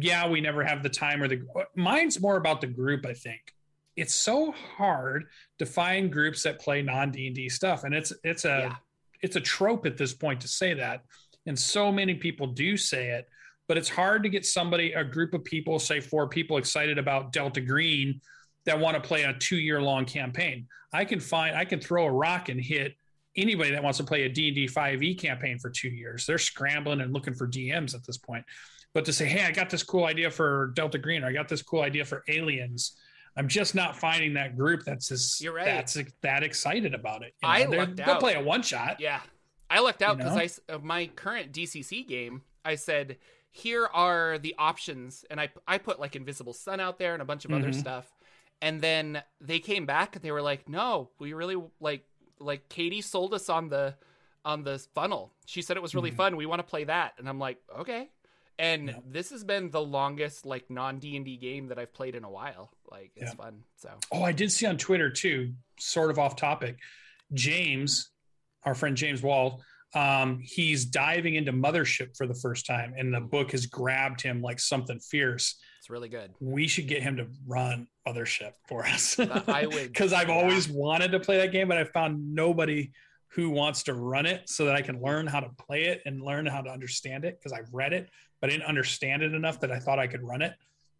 Yeah, we never have the time or the. Mine's more about the group. I think it's so hard to find groups that play non D and D stuff, and it's it's a Yeah. it's a trope at this point to say that, and so many people do say it but it's hard to get somebody, a group of people, say four people, excited about Delta Green that want to play a two year long campaign. I can find, I can throw a rock and hit anybody that wants to play a D&D 5e campaign for two years. They're scrambling and looking for DMs at this point. But to say, hey, I got this cool idea for Delta Green, or I got this cool idea for aliens. I'm just not finding that group that's as You're right. that's that excited about it. You I know, they're- lucked they'll play a one shot. Yeah. I lucked out You because know? I my current DCC game. I said, "Here are the options," and I I put like Invisible Sun out there and a bunch of other Mhm. stuff. And then they came back and they were like, "No, we really like like Katie sold us on the on the funnel. She said it was really Mhm. fun. We want to play that." And I'm like, "Okay." And Yeah. this has been the longest like non D and D game that I've played in a while. Like it's fun. So Oh, I did see on Twitter too, sort of off topic. James, our friend James Wall, um, he's diving into Mothership for the first time, and the book has grabbed him like something fierce. it's really good. We should get him to run Mothership for us. I would- because I've yeah. always wanted to play that game, but I found nobody who wants to run it so that I can learn how to play it and learn how to understand it because I've read it, but I didn't understand it enough that I thought I could run it.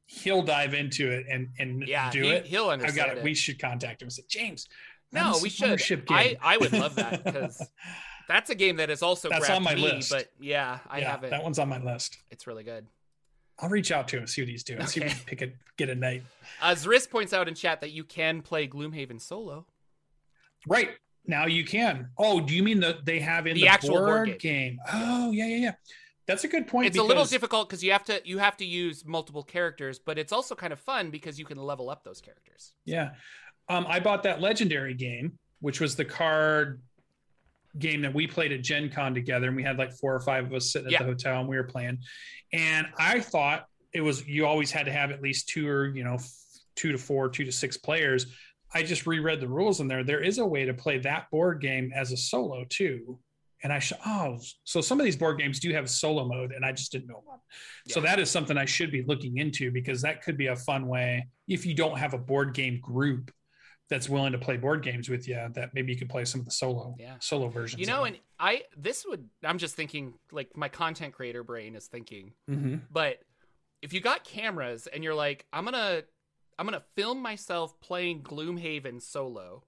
He'll dive into it and and Yeah, do he, it. he'll I've understand got it. it. We should contact him and say, James. No, we should. I. I would love that because that's a game that is also That's on my me, list. But yeah, I yeah, haven't. that one's on my list. It's really good. I'll reach out to him, see what he's doing, see if we can pick a get a night. Uh, Zris points out in chat that you can play Gloomhaven solo. Right now, you can. Oh, do you mean that they have in The the, actual board board, game? Oh, yeah, yeah, yeah. That's a good point. It's a little difficult because you have to you have to use multiple characters, but it's also kind of fun because you can level up those characters. Yeah. Um, I bought that legendary game, which was the card game that we played at Gen Con together. And we had like four or five of us sitting at Yeah. the hotel and we were playing. And I thought it was, you always had to have at least two or, you know, two to four, two to six players. I just reread the rules in there. There is a way to play that board game as a solo too. And I should, oh, so some of these board games do have solo mode and I just didn't know about. So that is something I should be looking into because that could be a fun way if you don't have a board game group that's willing to play board games with you that maybe you could play some of the solo Yeah. solo versions. You know, and I this would I'm just thinking like my content creator brain is thinking, mm-hmm. but if you got cameras and you're like, I'm gonna I'm gonna film myself playing Gloomhaven solo,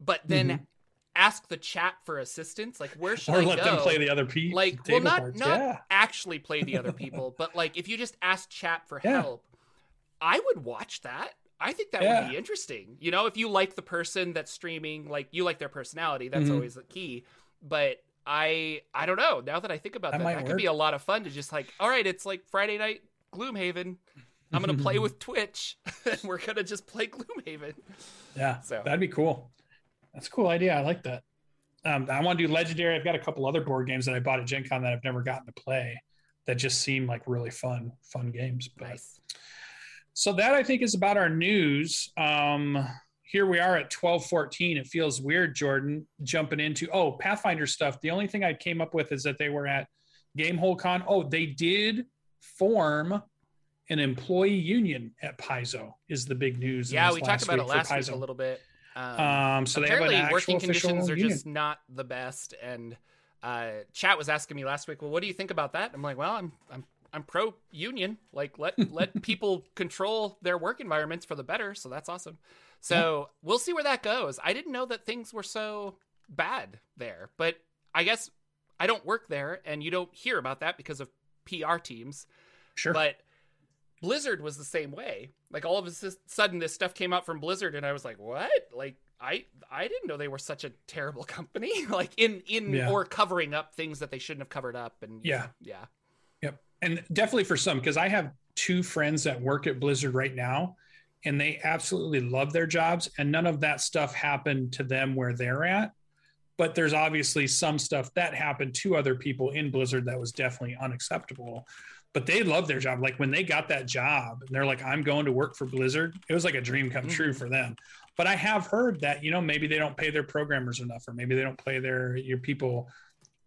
but then Mhm. ask the chat for assistance, like where should or I let go? them play the other people? like well not cards. not yeah. actually play the other people but like if you just ask chat for Yeah. help i would watch that i think that Yeah. would be interesting you know if you like the person that's streaming like you like their personality that's Mhm. always the key but i i don't know now that i think about That that that, could be a lot of fun to just like all right it's like friday night gloomhaven i'm gonna play with twitch and we're gonna just play gloomhaven Yeah, So- that'd be cool. That's a cool idea. I like that. Um, I want to do legendary. I've got a couple other board games that I bought at Gen Con that I've never gotten to play that just seem like really fun, fun games. But nice so that I think is about our news. Um, here we are at twelve fourteen. It feels weird, Jordan, jumping into oh Pathfinder stuff. The only thing I came up with is that they were at Gamehole Con. Oh, they did form an employee union at Paizo. Is the big news? yeah we talked about it last week a little bit um, Um, so they have apparently working conditions are union. just not the best and uh chat was asking me last week well what do you think about that i'm like well i'm i'm i'm pro union like let let people control their work environments for the better so that's awesome so we'll see where that goes i didn't know that things were so bad there but i guess i don't work there and you don't hear about that because of pr teams sure. but Blizzard was the same way. Like all of a sudden, this stuff came out from Blizzard, and I was like, "What? Like I I didn't know they were such a terrible company. like in in Yeah. or covering up things that they shouldn't have covered up." And Yeah. yeah. And definitely for some, because I have two friends that work at Blizzard right now, and they absolutely love their jobs, and none of that stuff happened to them where they're at. But there's obviously some stuff that happened to other people in Blizzard that was definitely unacceptable. But they love their job. Like when they got that job and they're like, I'm going to work for Blizzard, it was like a dream come mm-hmm. true for them. But I have heard that, you know, maybe they don't pay their programmers enough, or maybe they don't pay their your people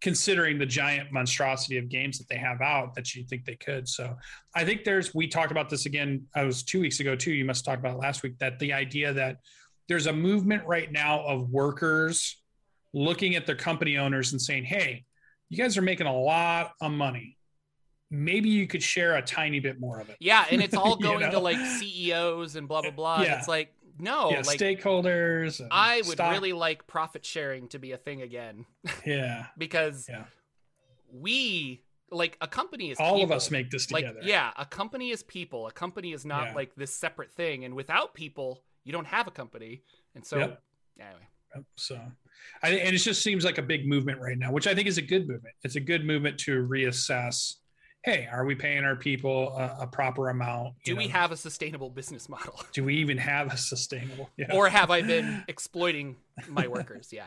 considering the giant monstrosity of games that they have out that you think they could. So I think there's we talked about this again. I was two weeks ago too. You must talk about it last week that the idea that there's a movement right now of workers looking at their company owners and saying, "Hey, you guys are making a lot of money. Maybe you could share a tiny bit more of it." yeah, and it's all You going to like CEOs and blah blah blah. Yeah. it's like no, yeah, like stakeholders. I would stock- really like profit sharing to be a thing again yeah. because Yeah. we like a company is All of us make this like together. yeah a company is people a company is not Yeah. like this separate thing and without people you don't have a company and so Yep. anyway So, I and it just seems like a big movement right now, which I think is a good movement. It's a good movement to reassess. Hey, are we paying our people a, a proper amount? Do we have a sustainable business model? Do we even have a sustainable? Yeah. Or have I been exploiting my workers? Yeah.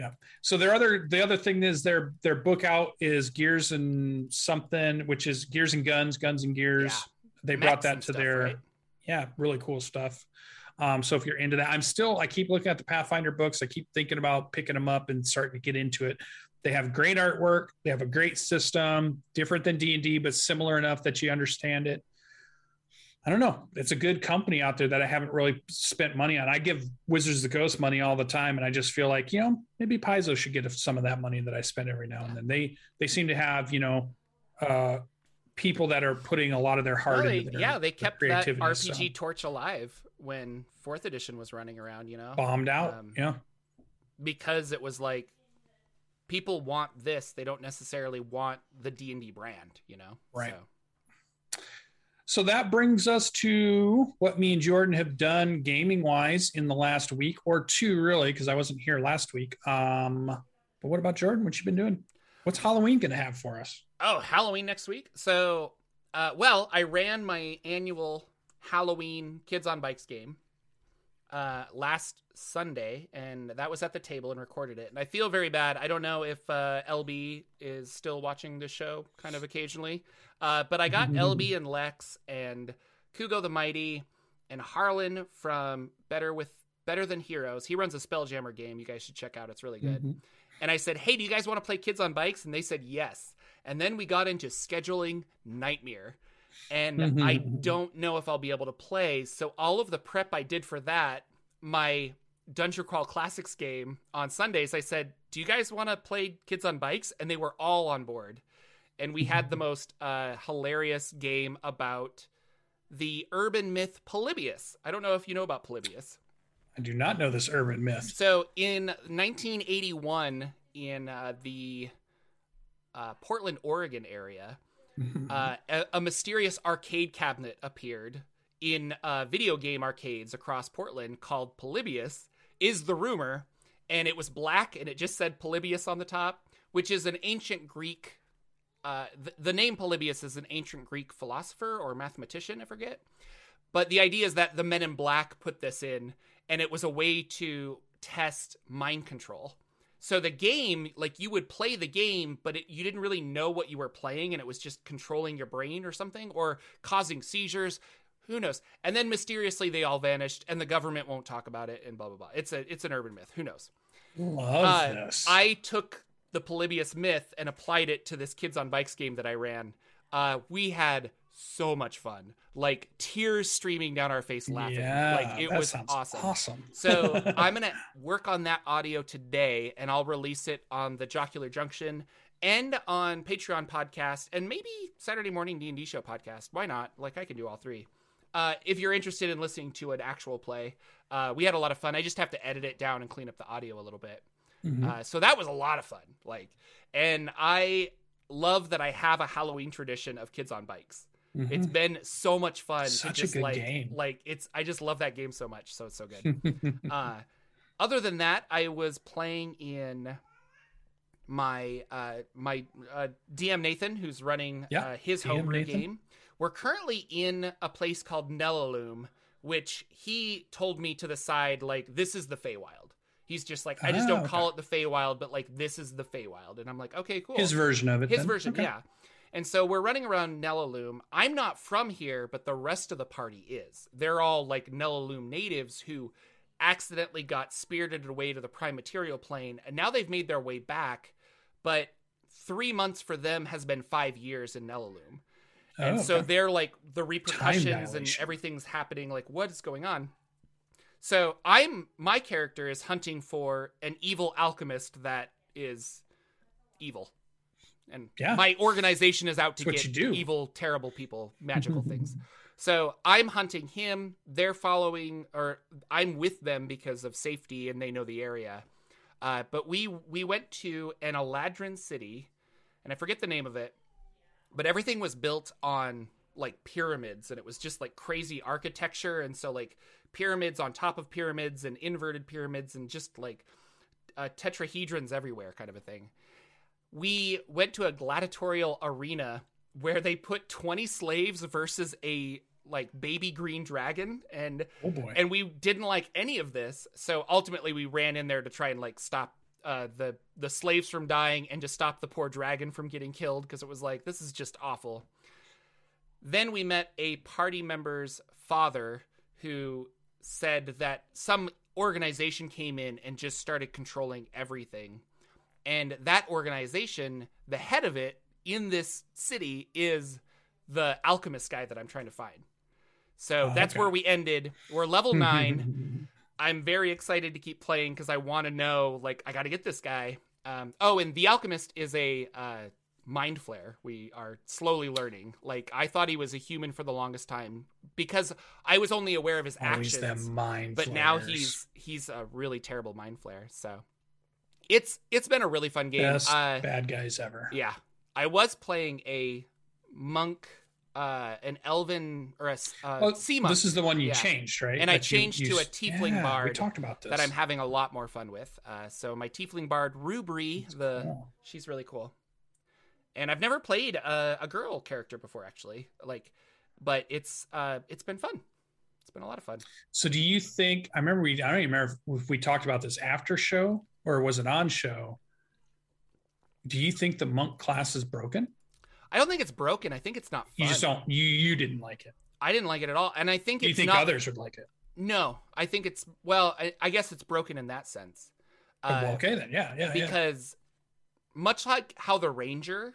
Yeah. So their other the other thing is their their book out is Gears and something, which is Gears and Guns, Guns and Gears. Yeah. They brought that to stuff, their right? yeah, really cool stuff. Um, so if you're into that, I'm still I keep looking at the Pathfinder books. I keep thinking about picking them up and starting to get into it. They have great artwork. They have a great system, different than D and D, but similar enough that you understand it. I don't know. It's a good company out there that I haven't really spent money on. I give Wizards of the Coast money all the time, and I just feel like you know maybe Paizo should get some of that money that I spend every now and then. They they seem to have you know uh, people that are putting a lot of their heart well, into their, yeah they kept that RPG so. torch alive when fourth edition was running around. You know, bombed out. Um, yeah, because it was like people want this; they don't necessarily want the D and D brand. You know, right. So. So that brings us to what me and Jordan have done gaming wise in the last week or two, really, because I wasn't here last week. Um, but what about Jordan? What you been doing? What's Halloween going to have for us? Oh, Halloween next week. So, uh, well, I ran my annual Halloween Kids on Bikes game uh, last Sunday, and that was at the table and recorded it. And I feel very bad. I don't know if uh, LB is still watching the show, kind of occasionally, uh, but I got LB and Lex and Kugo the Mighty and Harlan from Better with Better Than Heroes. He runs a Spelljammer game. You guys should check out. It's really good. Mm-hmm. And I said, "Hey, do you guys want to play Kids on Bikes?" And they said yes. And then we got into scheduling nightmare and mm-hmm. I don't know if I'll be able to play. So all of the prep I did for that, my Dungeon Crawl Classics game on Sundays, I said, "Do you guys want to play Kids on Bikes?" And they were all on board, and we had the most uh, hilarious game about the urban myth Polybius. I don't know if you know about Polybius. I do not know this urban myth. So in 1981, in uh, the uh, Portland, Oregon area, uh, a, mysterious arcade cabinet appeared in uh, video game arcades across Portland called Polybius, is the rumor. And it was black and it just said Polybius on the top, which is an ancient Greek. Uh, th- the name Polybius is an ancient Greek philosopher or mathematician, I forget. But the idea is that the men in black put this in, and it was a way to test mind control. So the game, like you would play the game, but it, you didn't really know what you were playing, and it was just controlling your brain or something, or causing seizures. Who knows? And then mysteriously they all vanished, and the government won't talk about it, and blah blah blah. It's a it's an urban myth. Who knows? Love uh, this. I took the Polybius myth and applied it to this kids on bikes game that I ran. Uh, we had so much fun. Like tears streaming down our face laughing. Yeah, like it was awesome. Awesome. so I'm gonna work on that audio today and I'll release it on the Jocular Junction and on Patreon podcast and maybe Saturday morning D and D show podcast. Why not? Like I can do all three. Uh, if you're interested in listening to an actual play, uh, we had a lot of fun. I just have to edit it down and clean up the audio a little bit. Mm-hmm. Uh, so that was a lot of fun. Like, and I love that I have a Halloween tradition of kids on bikes. Mm-hmm. It's been so much fun. Such just a good like, game. Like it's I just love that game so much. So it's so good. uh, other than that, I was playing in my uh, my uh, DM Nathan, who's running yeah, uh, his DM homebrew Nathan. game. We're currently in a place called Nelaloom, which he told me to the side like this is the Feywild. He's just like I just don't ah, okay. call it the Feywild, but like this is the Feywild, and I'm like okay, cool. His version of it. His then. version, okay. yeah. And so we're running around Nelaloom. I'm not from here, but the rest of the party is. They're all like Nelaloom natives who accidentally got spirited away to the prime material plane, and now they've made their way back. But three months for them has been five years in Nelaloom. Oh, and oh, so they're like the repercussions and everything's happening. Like, what is going on? So I'm my character is hunting for an evil alchemist that is evil and yeah. my organization is out to That's get evil, terrible people, magical things. So I'm hunting him. They're following, or I'm with them because of safety, and they know the area. Uh, but we we went to an Eladrin city, and I forget the name of it, but everything was built on like pyramids, and it was just like crazy architecture, and so like pyramids on top of pyramids and inverted pyramids and just like uh, tetrahedrons everywhere, kind of a thing. We went to a gladiatorial arena where they put 20 slaves versus a like baby green dragon and Oh boy. and we didn't like any of this. So ultimately we ran in there to try and like stop uh, the the slaves from dying and to stop the poor dragon from getting killed because it was like this is just awful. Then we met a party member's father who said that some organization came in and just started controlling everything and that organization the head of it in this city is the alchemist guy that i'm trying to find so Oh, that's okay. where we ended we're level 9 I'm very excited to keep playing because I want to know, like, I got to get this guy. Um, oh, and the Alchemist is a uh, mind flayer. We are slowly learning. Like, I thought he was a human for the longest time because I was only aware of his Always actions. But now he's he's a really terrible mind flayer. So it's it's been a really fun game. best Uh, bad guys ever. yeah, I was playing a monk, uh, an elven or a uh, Oh, sea monk. this is the one you Yeah. changed, right? And I That you changed to a tiefling yeah, We talked about this. that I'm having a lot more fun with. Uh, so my tiefling bard Rubri, the cool. she's really cool, and I've never played a, a girl character before actually. Like, but it's uh, it's been fun. It's been a lot of fun. So do you think I remember we I don't even remember if we talked about this after show or was it on show? Do you think the monk class is broken? I don't think it's broken. I think it's not fun. You just don't you you didn't like it. I didn't like it at all, and I think it's Do you think not. others would like it? No, I think it's well. I, I guess it's broken in that sense. Oh, Uh, well, okay then. Yeah, yeah, yeah. because much like how the ranger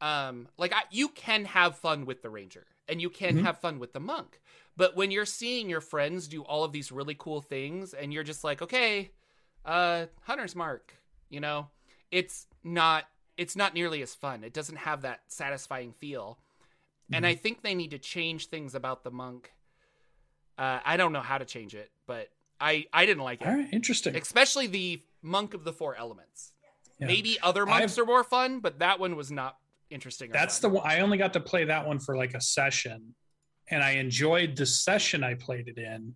um like I, you can have fun with the ranger and you can Mhm. have fun with the monk but when you're seeing your friends do all of these really cool things and you're just like okay uh hunter's mark you know it's not it's not nearly as fun it doesn't have that satisfying feel and i think they need to change things about the monk uh i don't know how to change it but i i didn't like it All right, interesting. especially the monk of the four elements. Yeah. Maybe other monks I've- are more fun, but that one was not interesting. That's the one I only got to play that one for like a session and I enjoyed the session I played it in,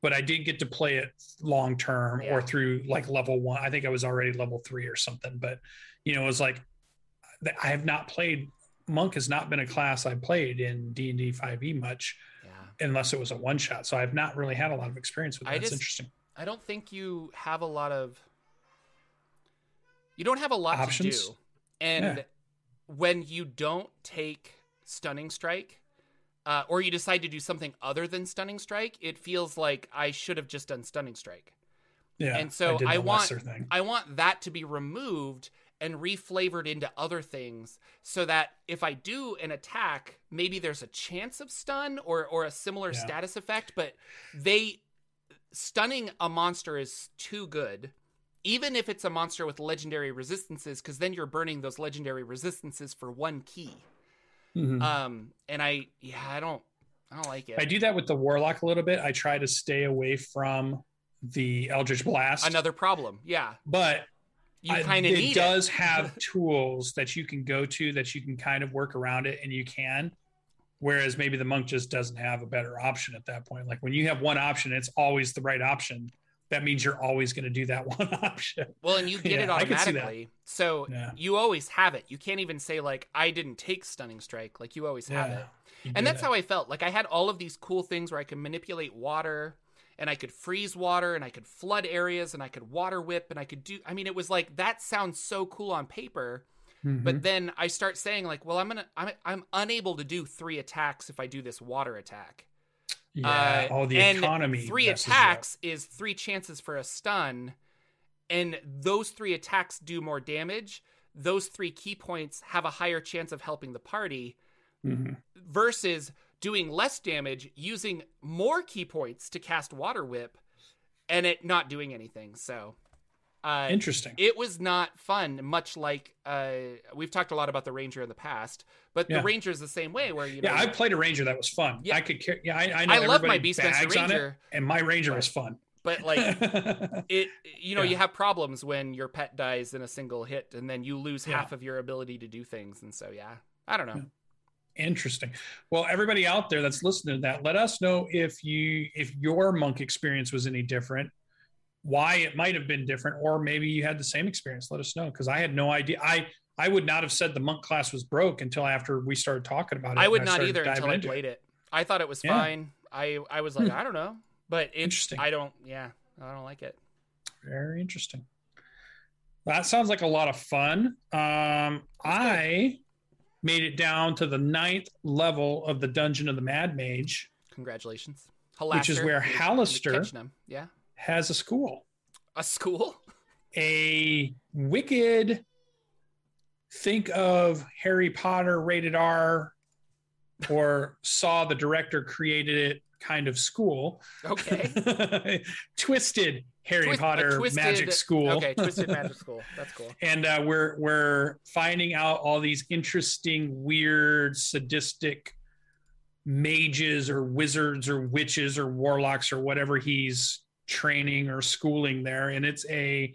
but I didn't get to play it long term or through like level one. I think I was already level three or something, but you know, it was like I have not played monk has not been a class I played in D and D five E much Yeah, unless it was a one shot. So I've not really had a lot of experience with I that. It's just- interesting. I don't think you have a lot of. You don't have a lot Options? to do, and Yeah. when you don't take stunning strike, uh, or you decide to do something other than stunning strike, it feels like I should have just done stunning strike. Yeah. and so did I want-. I want that to be removed and reflavored into other things so that if I do an attack, maybe there's a chance of stun or or a similar Yeah. status effect, but they stunning a monster is too good. Even if it's a monster with legendary resistances, because then you're burning those legendary resistances for one ki. Mhm. Um, and I, yeah, I don't, I don't like it. I do that with the warlock a little bit. I try to stay away from the Eldritch Blast. Another problem, yeah. but You kind of it does it. have tools that you can go to that you can kind of work around it and you can whereas maybe the monk just doesn't have a better option at that point like when you have one option it's always the right option that means you're always going to do that one option Well, and you get Yeah, it I can see that. automatically. So Yeah. you always have it. You can't even say like I didn't take stunning strike. Like you always have it. And that's how I felt. Like I had all of these cool things where I could manipulate water and I could freeze water and I could flood areas and I could water whip and I could do I mean it was like that sounds so cool on paper, Mm-hmm. but then I start saying like, well, I'm going to I'm I'm unable to do 3 attacks if I do this water attack. Yeah Uh, oh the and economy Three messes up. attacks is three chances for a stun, and those three attacks do more damage. Those three ki points have a higher chance of helping the party Mhm. versus doing less damage using more ki points to cast Water Whip and it not doing anything. So, uh, interesting it was not fun. Much like uh, we've talked a lot about the Ranger in the past, but Yeah. the Ranger is the same way. Where you know, yeah i played a ranger that was fun Yeah. i could care yeah i, I know I love my Beast bags on it, Ranger, and my ranger but- was fun but like it you know Yeah. you have problems when your pet dies in a single hit and then you lose half of your ability to do things and so yeah i don't know Interesting. Well, everybody out there that's listening to that, let us know if you if your monk experience was any different, why it might have been different, or maybe you had the same experience. Let us know because I had no idea. I I would not have said the monk class was broke until after we started talking about it. I would not either until I played it. it. I thought it was yeah. fine. I I was like, hmm. I don't know, but interesting. I don't. Yeah, I don't like it. Very interesting. That sounds like a lot of fun. Um, I made it down to the ninth level of the Dungeon of the Mad Mage. Congratulations. Halaster, which is where Halaster yeah. Has a school. A school? A wicked, think of Harry Potter rated R or saw the director created it kind of school. Okay. Twisted Harry Twist, Potter twisted, Magic School. Okay, Twisted Magic School. That's cool. and uh, we're we're finding out all these interesting, weird, sadistic mages or wizards or witches or warlocks or whatever he's training or schooling there, and it's a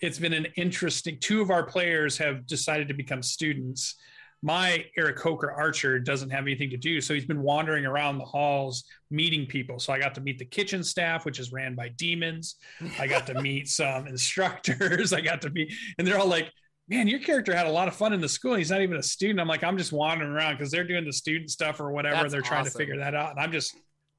it's been an interesting. Two of our players have decided to become students my Aarakocra Archer doesn't have anything to do. So he's been wandering around the halls meeting people. So I got to meet the kitchen staff, which is ran by demons. I got to meet some instructors. I got to meet, and they're all like, man, your character had a lot of fun in the school. He's not even a student. I'm like, I'm just wandering around because they're doing the student stuff or whatever. That's they're trying awesome. to figure that out. And I'm just,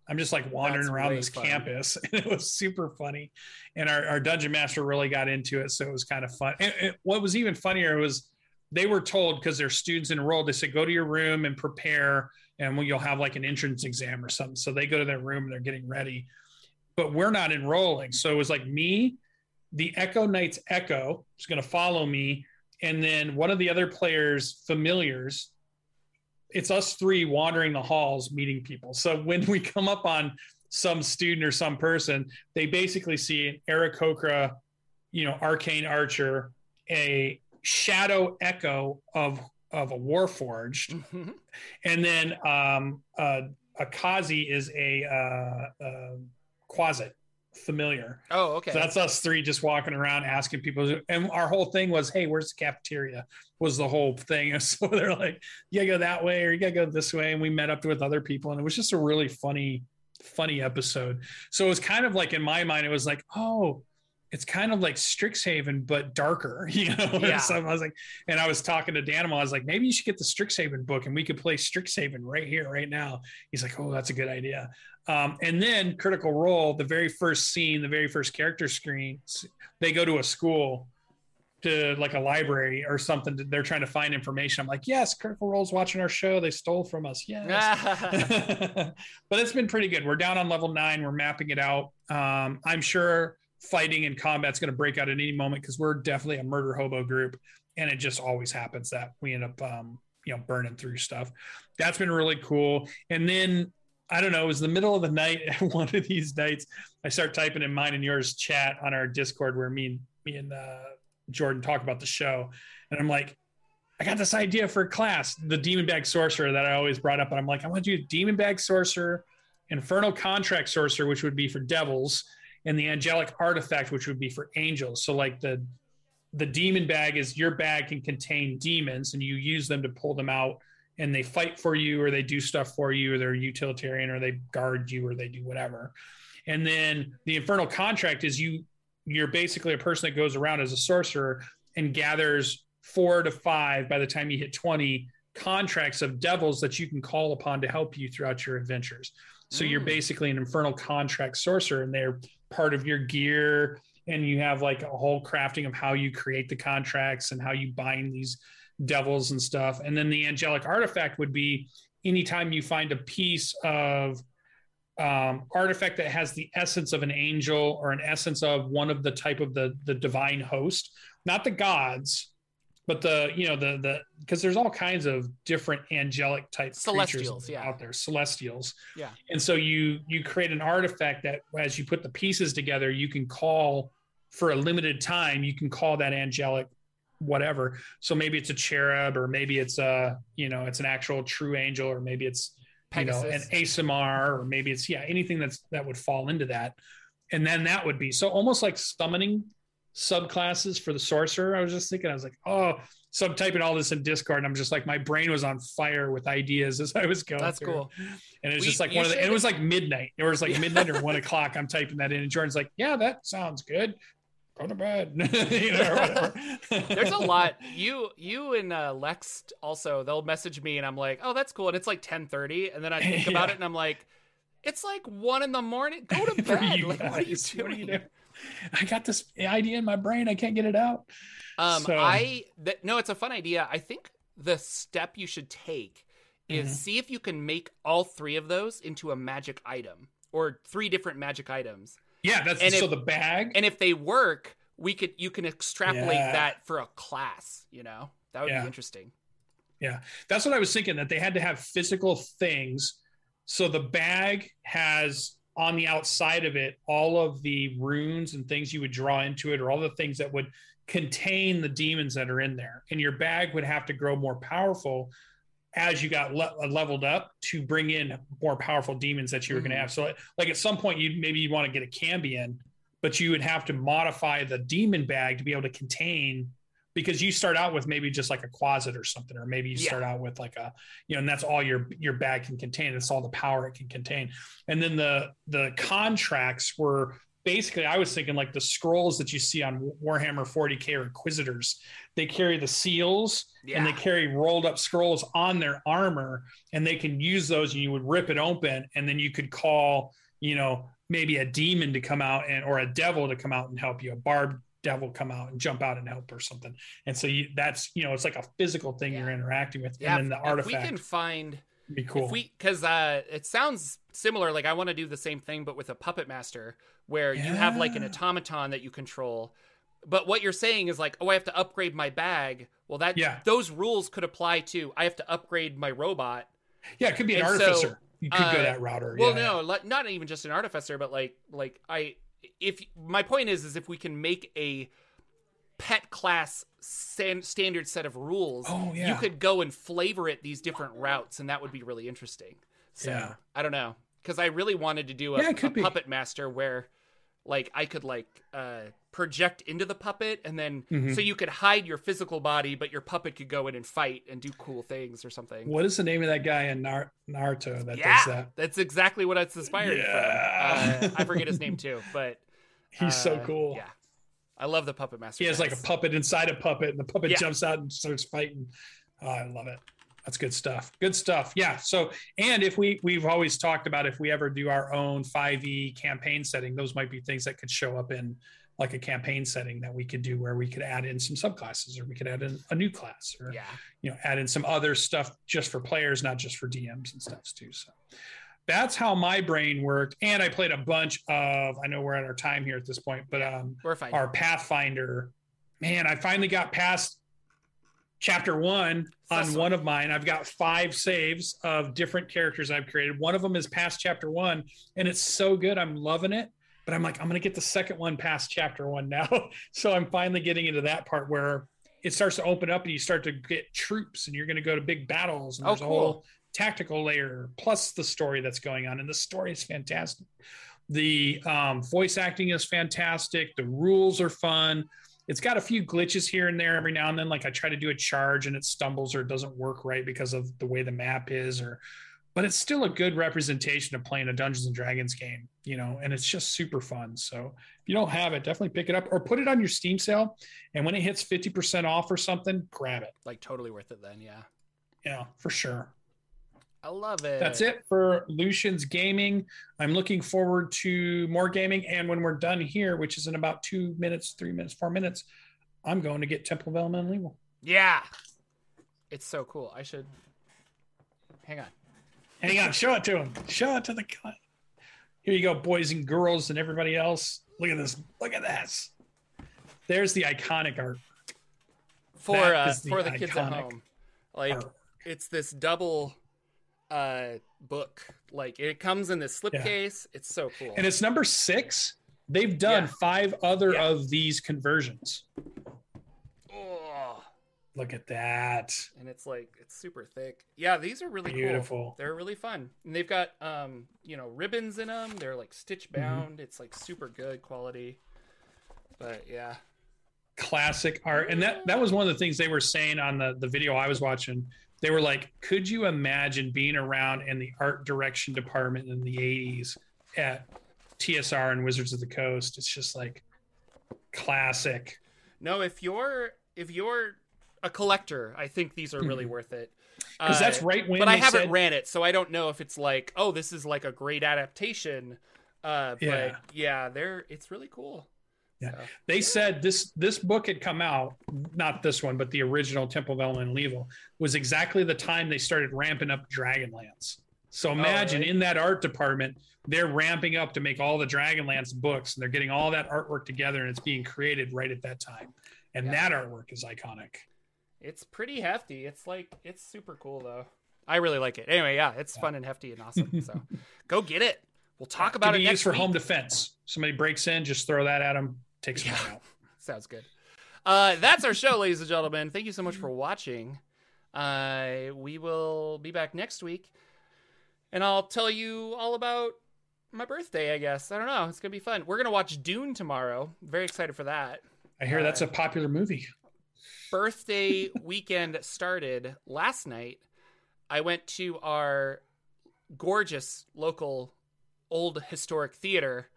I'm just like wandering That's around this fun. campus. And it was super funny. And our, our dungeon master really got into it. So it was kind of fun. And, and what was even funnier was they were told because they're students enrolled, they said, go to your room and prepare, and you'll have like an entrance exam or something. So they go to their room and they're getting ready. But we're not enrolling. So it was like me, the Echo Knights Echo is going to follow me. And then one of the other players' familiars, it's us three wandering the halls meeting people. So when we come up on some student or some person, they basically see an Aarakocra, you know, arcane archer, a shadow echo of of a warforged, mm-hmm. and then um, uh, Kazi is a uh, uh, Quasit familiar. Oh, okay. So that's us three just walking around asking people. And our whole thing was, hey, where's the cafeteria? Was the whole thing. And so they're like, you gotta go that way or you gotta go this way. And we met up with other people, and it was just a really funny, funny episode. So it was kind of like in my mind, it was like, oh, it's kind of like Strixhaven, but darker, you know? Yeah. so I was like, and I was talking to Danimal, I was like, maybe you should get the Strixhaven book and we could play Strixhaven right here, right now. He's like, oh, that's a good idea. Um, and then Critical Role, the very first scene, the very first character screen, they go to a school to like a library or something. They're trying to find information. I'm like, yes, Critical Role's watching our show. They stole from us. Yes. but it's been pretty good. We're down on level nine. We're mapping it out. Um, I'm sure fighting and combat's going to break out at any moment because we're definitely a murder hobo group, and it just always happens that we end up, um, you know, burning through stuff. That's been really cool. And then I don't know, it was the middle of the night. One of these nights, I start typing in mine and yours chat on our Discord where me and me and uh, Jordan talk about the show, and I'm like. I got this idea for class, the demon bag sorcerer that I always brought up. And I'm like, I want to do demon bag sorcerer, infernal contract sorcerer, which would be for devils, and the angelic artifact, which would be for angels. So like the the demon bag is your bag can contain demons, and you use them to pull them out, and they fight for you, or they do stuff for you, or they're utilitarian, or they guard you, or they do whatever. And then the infernal contract is you you're basically a person that goes around as a sorcerer and gathers four to five by the time you hit 20 contracts of devils that you can call upon to help you throughout your adventures. So mm. you're basically an infernal contract sorcerer, and they're part of your gear and you have like a whole crafting of how you create the contracts and how you bind these devils and stuff. And then the angelic artifact would be anytime you find a piece of um, artifact that has the essence of an angel or an essence of one of the type of the the divine host, not the gods, but the you know the the because there's all kinds of different angelic type celestials yeah. out there celestials yeah and so you you create an artifact that as you put the pieces together you can call for a limited time you can call that angelic whatever so maybe it's a cherub or maybe it's a you know it's an actual true angel or maybe it's Pegasus. you know an aasimar, or maybe it's yeah anything that's that would fall into that and then that would be so almost like summoning subclasses for the sorcerer. I was just thinking, I was like, oh, So I'm typing all this in Discord, and I'm just like, my brain was on fire with ideas as I was going. That's through. cool. And it was We- just like one of the, and it was like midnight. It was like midnight or one o'clock. I'm typing that in, and Jordan's like, "Yeah, that sounds good. Go to bed." you know, whatever. There's a lot. You you and uh, Lex also they'll message me and I'm like, oh that's cool. And it's like 10:30, and then I think about Yeah. it and I'm like, it's like one in the morning. Go to bed. you like, what are you doing? what are you doing? I got this idea in my brain. I can't get it out. Um, So- I th- no, it's a fun idea. I think the step you should take is Mhm. see if you can make all three of those into a magic item or three different magic items. Yeah, that's And so if- the bag. And if they work, we could you can extrapolate Yeah. that for a class. You know, that would Yeah. be interesting. Yeah. That's what I was thinking that they had to have physical things. So the bag has on the outside of it all of the runes and things you would draw into it, or all the things that would contain the demons that are in there. And your bag would have to grow more powerful as you got le- uh, leveled up to bring in more powerful demons that you were going to mm-hmm. have. So, like at some point, you maybe you want to get a Cambion, but you would have to modify the demon bag to be able to contain because you start out with maybe just like a closet or something, or maybe you Yeah. start out with like a, you know, and that's all your your bag can contain. It's all the power it can contain. And then the the contracts were basically, I was thinking like the scrolls that you see on Warhammer 40k or Inquisitors. They carry the seals Yeah. and they carry rolled up scrolls on their armor, and they can use those. And you would rip it open, and then you could call, you know, maybe a demon to come out and or a devil to come out and help you, a barbed devil come out and jump out and help or something. And so you that's you know it's like a physical thing Yeah. you're interacting with, yeah, and then the if- if we can find be cool. If we, because uh, it sounds similar. Like I want to do the same thing, but with a puppet master, where you have like an automaton that you control. But what you're saying is like, oh, I have to upgrade my bag. Well, that Yeah. those rules could apply to. I have to upgrade my robot. yeah, it could be an and so, artificer. you could uh, go that route. Or, Well, yeah, no, not even just an artificer, but like, like I, if my point is, is if we can make a pet class san- standard set of rules, Oh, you could go and flavor it these different routes, and that would be really interesting. So Yeah. I don't know, because I really wanted to do a, Yeah, a puppet master where, like, I could like uh, project into the puppet, and then Mhm. so you could hide your physical body, but your puppet could go in and fight and do cool things or something. What is the name of that guy in Nar- Naruto that yeah, does that? that's exactly what it's inspired Yeah. from. Uh, I forget his name too, but He's so uh, cool. Yeah, I love the puppet master. He has like a puppet inside a puppet, and the puppet Yeah. jumps out and starts fighting. Oh, I love it. That's good stuff. Good stuff. Yeah. So, and if we we've always talked about if we ever do our own 5e campaign setting, those might be things that could show up in like a campaign setting that we could do where we could add in some subclasses or we could add in a new class or Yeah, you know add in some other stuff just for players not just for dms and stuff too so that's how my brain worked. And i played a bunch of i know we're at our time here at this point but um we're fine. our pathfinder. Man i finally got past chapter one on Awesome. one of mine. I've got five saves of different characters i've created. One of them is past chapter one and it's so good. I'm loving it but i'm like i'm going to get the second one past chapter one now. So i'm finally getting into that part where it starts to open up and you start to get troops and you're going to go to big battles and Oh, there's a whole tactical layer plus the story that's going on. And the story is fantastic. The um, voice acting is fantastic. The rules are fun. It's got a few glitches here and there every now and then like i try to do a charge and it stumbles or it doesn't work right because of the way the map is or but it's still a good representation of playing a dungeons and dragons game you know and it's just super fun. So if you don't have it definitely pick it up or put it on your steam sale. And when it hits 50% off or something grab it. Like totally worth it then. Yeah, yeah for sure I love it. that's it for Lucien's gaming. I'm looking forward to more gaming. And when we're done here, which is in about two minutes, three minutes, four minutes, I'm going to get Temple of Elemental Evil. Yeah, it's so cool. I should hang on. Hang on, show it to him. Show it to the. cl- Here you go, boys and girls, and everybody else. Look at this. Look at this. There's the iconic art. for uh, the for the kids at home. Like art. it's this double uh book. Like it comes in this slipcase. It's so cool. And it's number six. They've done Yeah. five other Yeah. of these conversions. oh, Look at that. and it's like it's super thick. Yeah, these are really cool. Beautiful. They're really fun. And they've got um, you know, ribbons in them. They're like stitch Mm-hmm. bound. It's like super good quality. But yeah. classic art. And that that was one of the things they were saying on the the video I was watching. They were like, "Could you imagine being around in the art direction department in the '80s at TSR and Wizards of the Coast?" It's just like classic. No, if you're if you're a collector, I think these are really worth it. Because Uh, that's right when but I haven't said- ran it, so I don't know if it's like, oh, this is like a great adaptation. Uh, Yeah. But yeah, they're it's really cool. Yeah. They said this this book had come out not this one but the original temple of Elemental Evil was exactly the time they started ramping up dragonlance so oh, imagine really? in that art department they're ramping up to make all the dragonlance books and they're getting all that artwork together and it's being created right at that time and Yeah. that artwork is iconic It's pretty hefty. It's like it's super cool though. I really like it. Anyway, yeah, it's fun and hefty and awesome. So go get it. We'll talk about it be next used for week. home defense somebody breaks in just throw that at them takes them Yeah. out Sounds good. Uh, that's our show, ladies and gentlemen. Thank you so much for watching. Uh, we will be back next week, and I'll tell you all about my birthday. I guess I don't know. It's gonna be fun. We're gonna watch Dune tomorrow. Very excited for that. I hear that's a popular movie birthday weekend started last night. I went to our gorgeous local old historic theater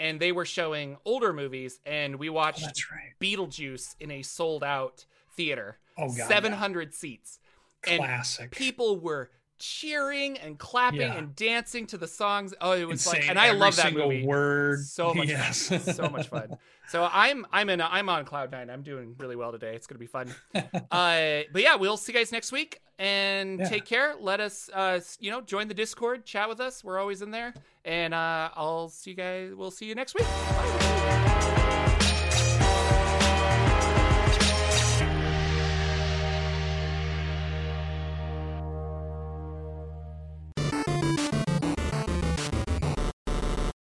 and they were showing older movies and we oh, watched that's right Beetlejuice in a sold out theater. oh god 700 seats. And classic people were cheering and clapping Yeah. and dancing to the songs. Oh, it was and like, and I every love that movie. word So much yes fun. so much fun. So I'm I'm in I'm on cloud nine. I'm doing really well today. It's gonna be fun. uh, but yeah, we'll see you guys next week and Yeah. take care. Let us uh you know join the Discord, chat with us. We're always in there, and uh, I'll see you guys. We'll see you next week. Bye.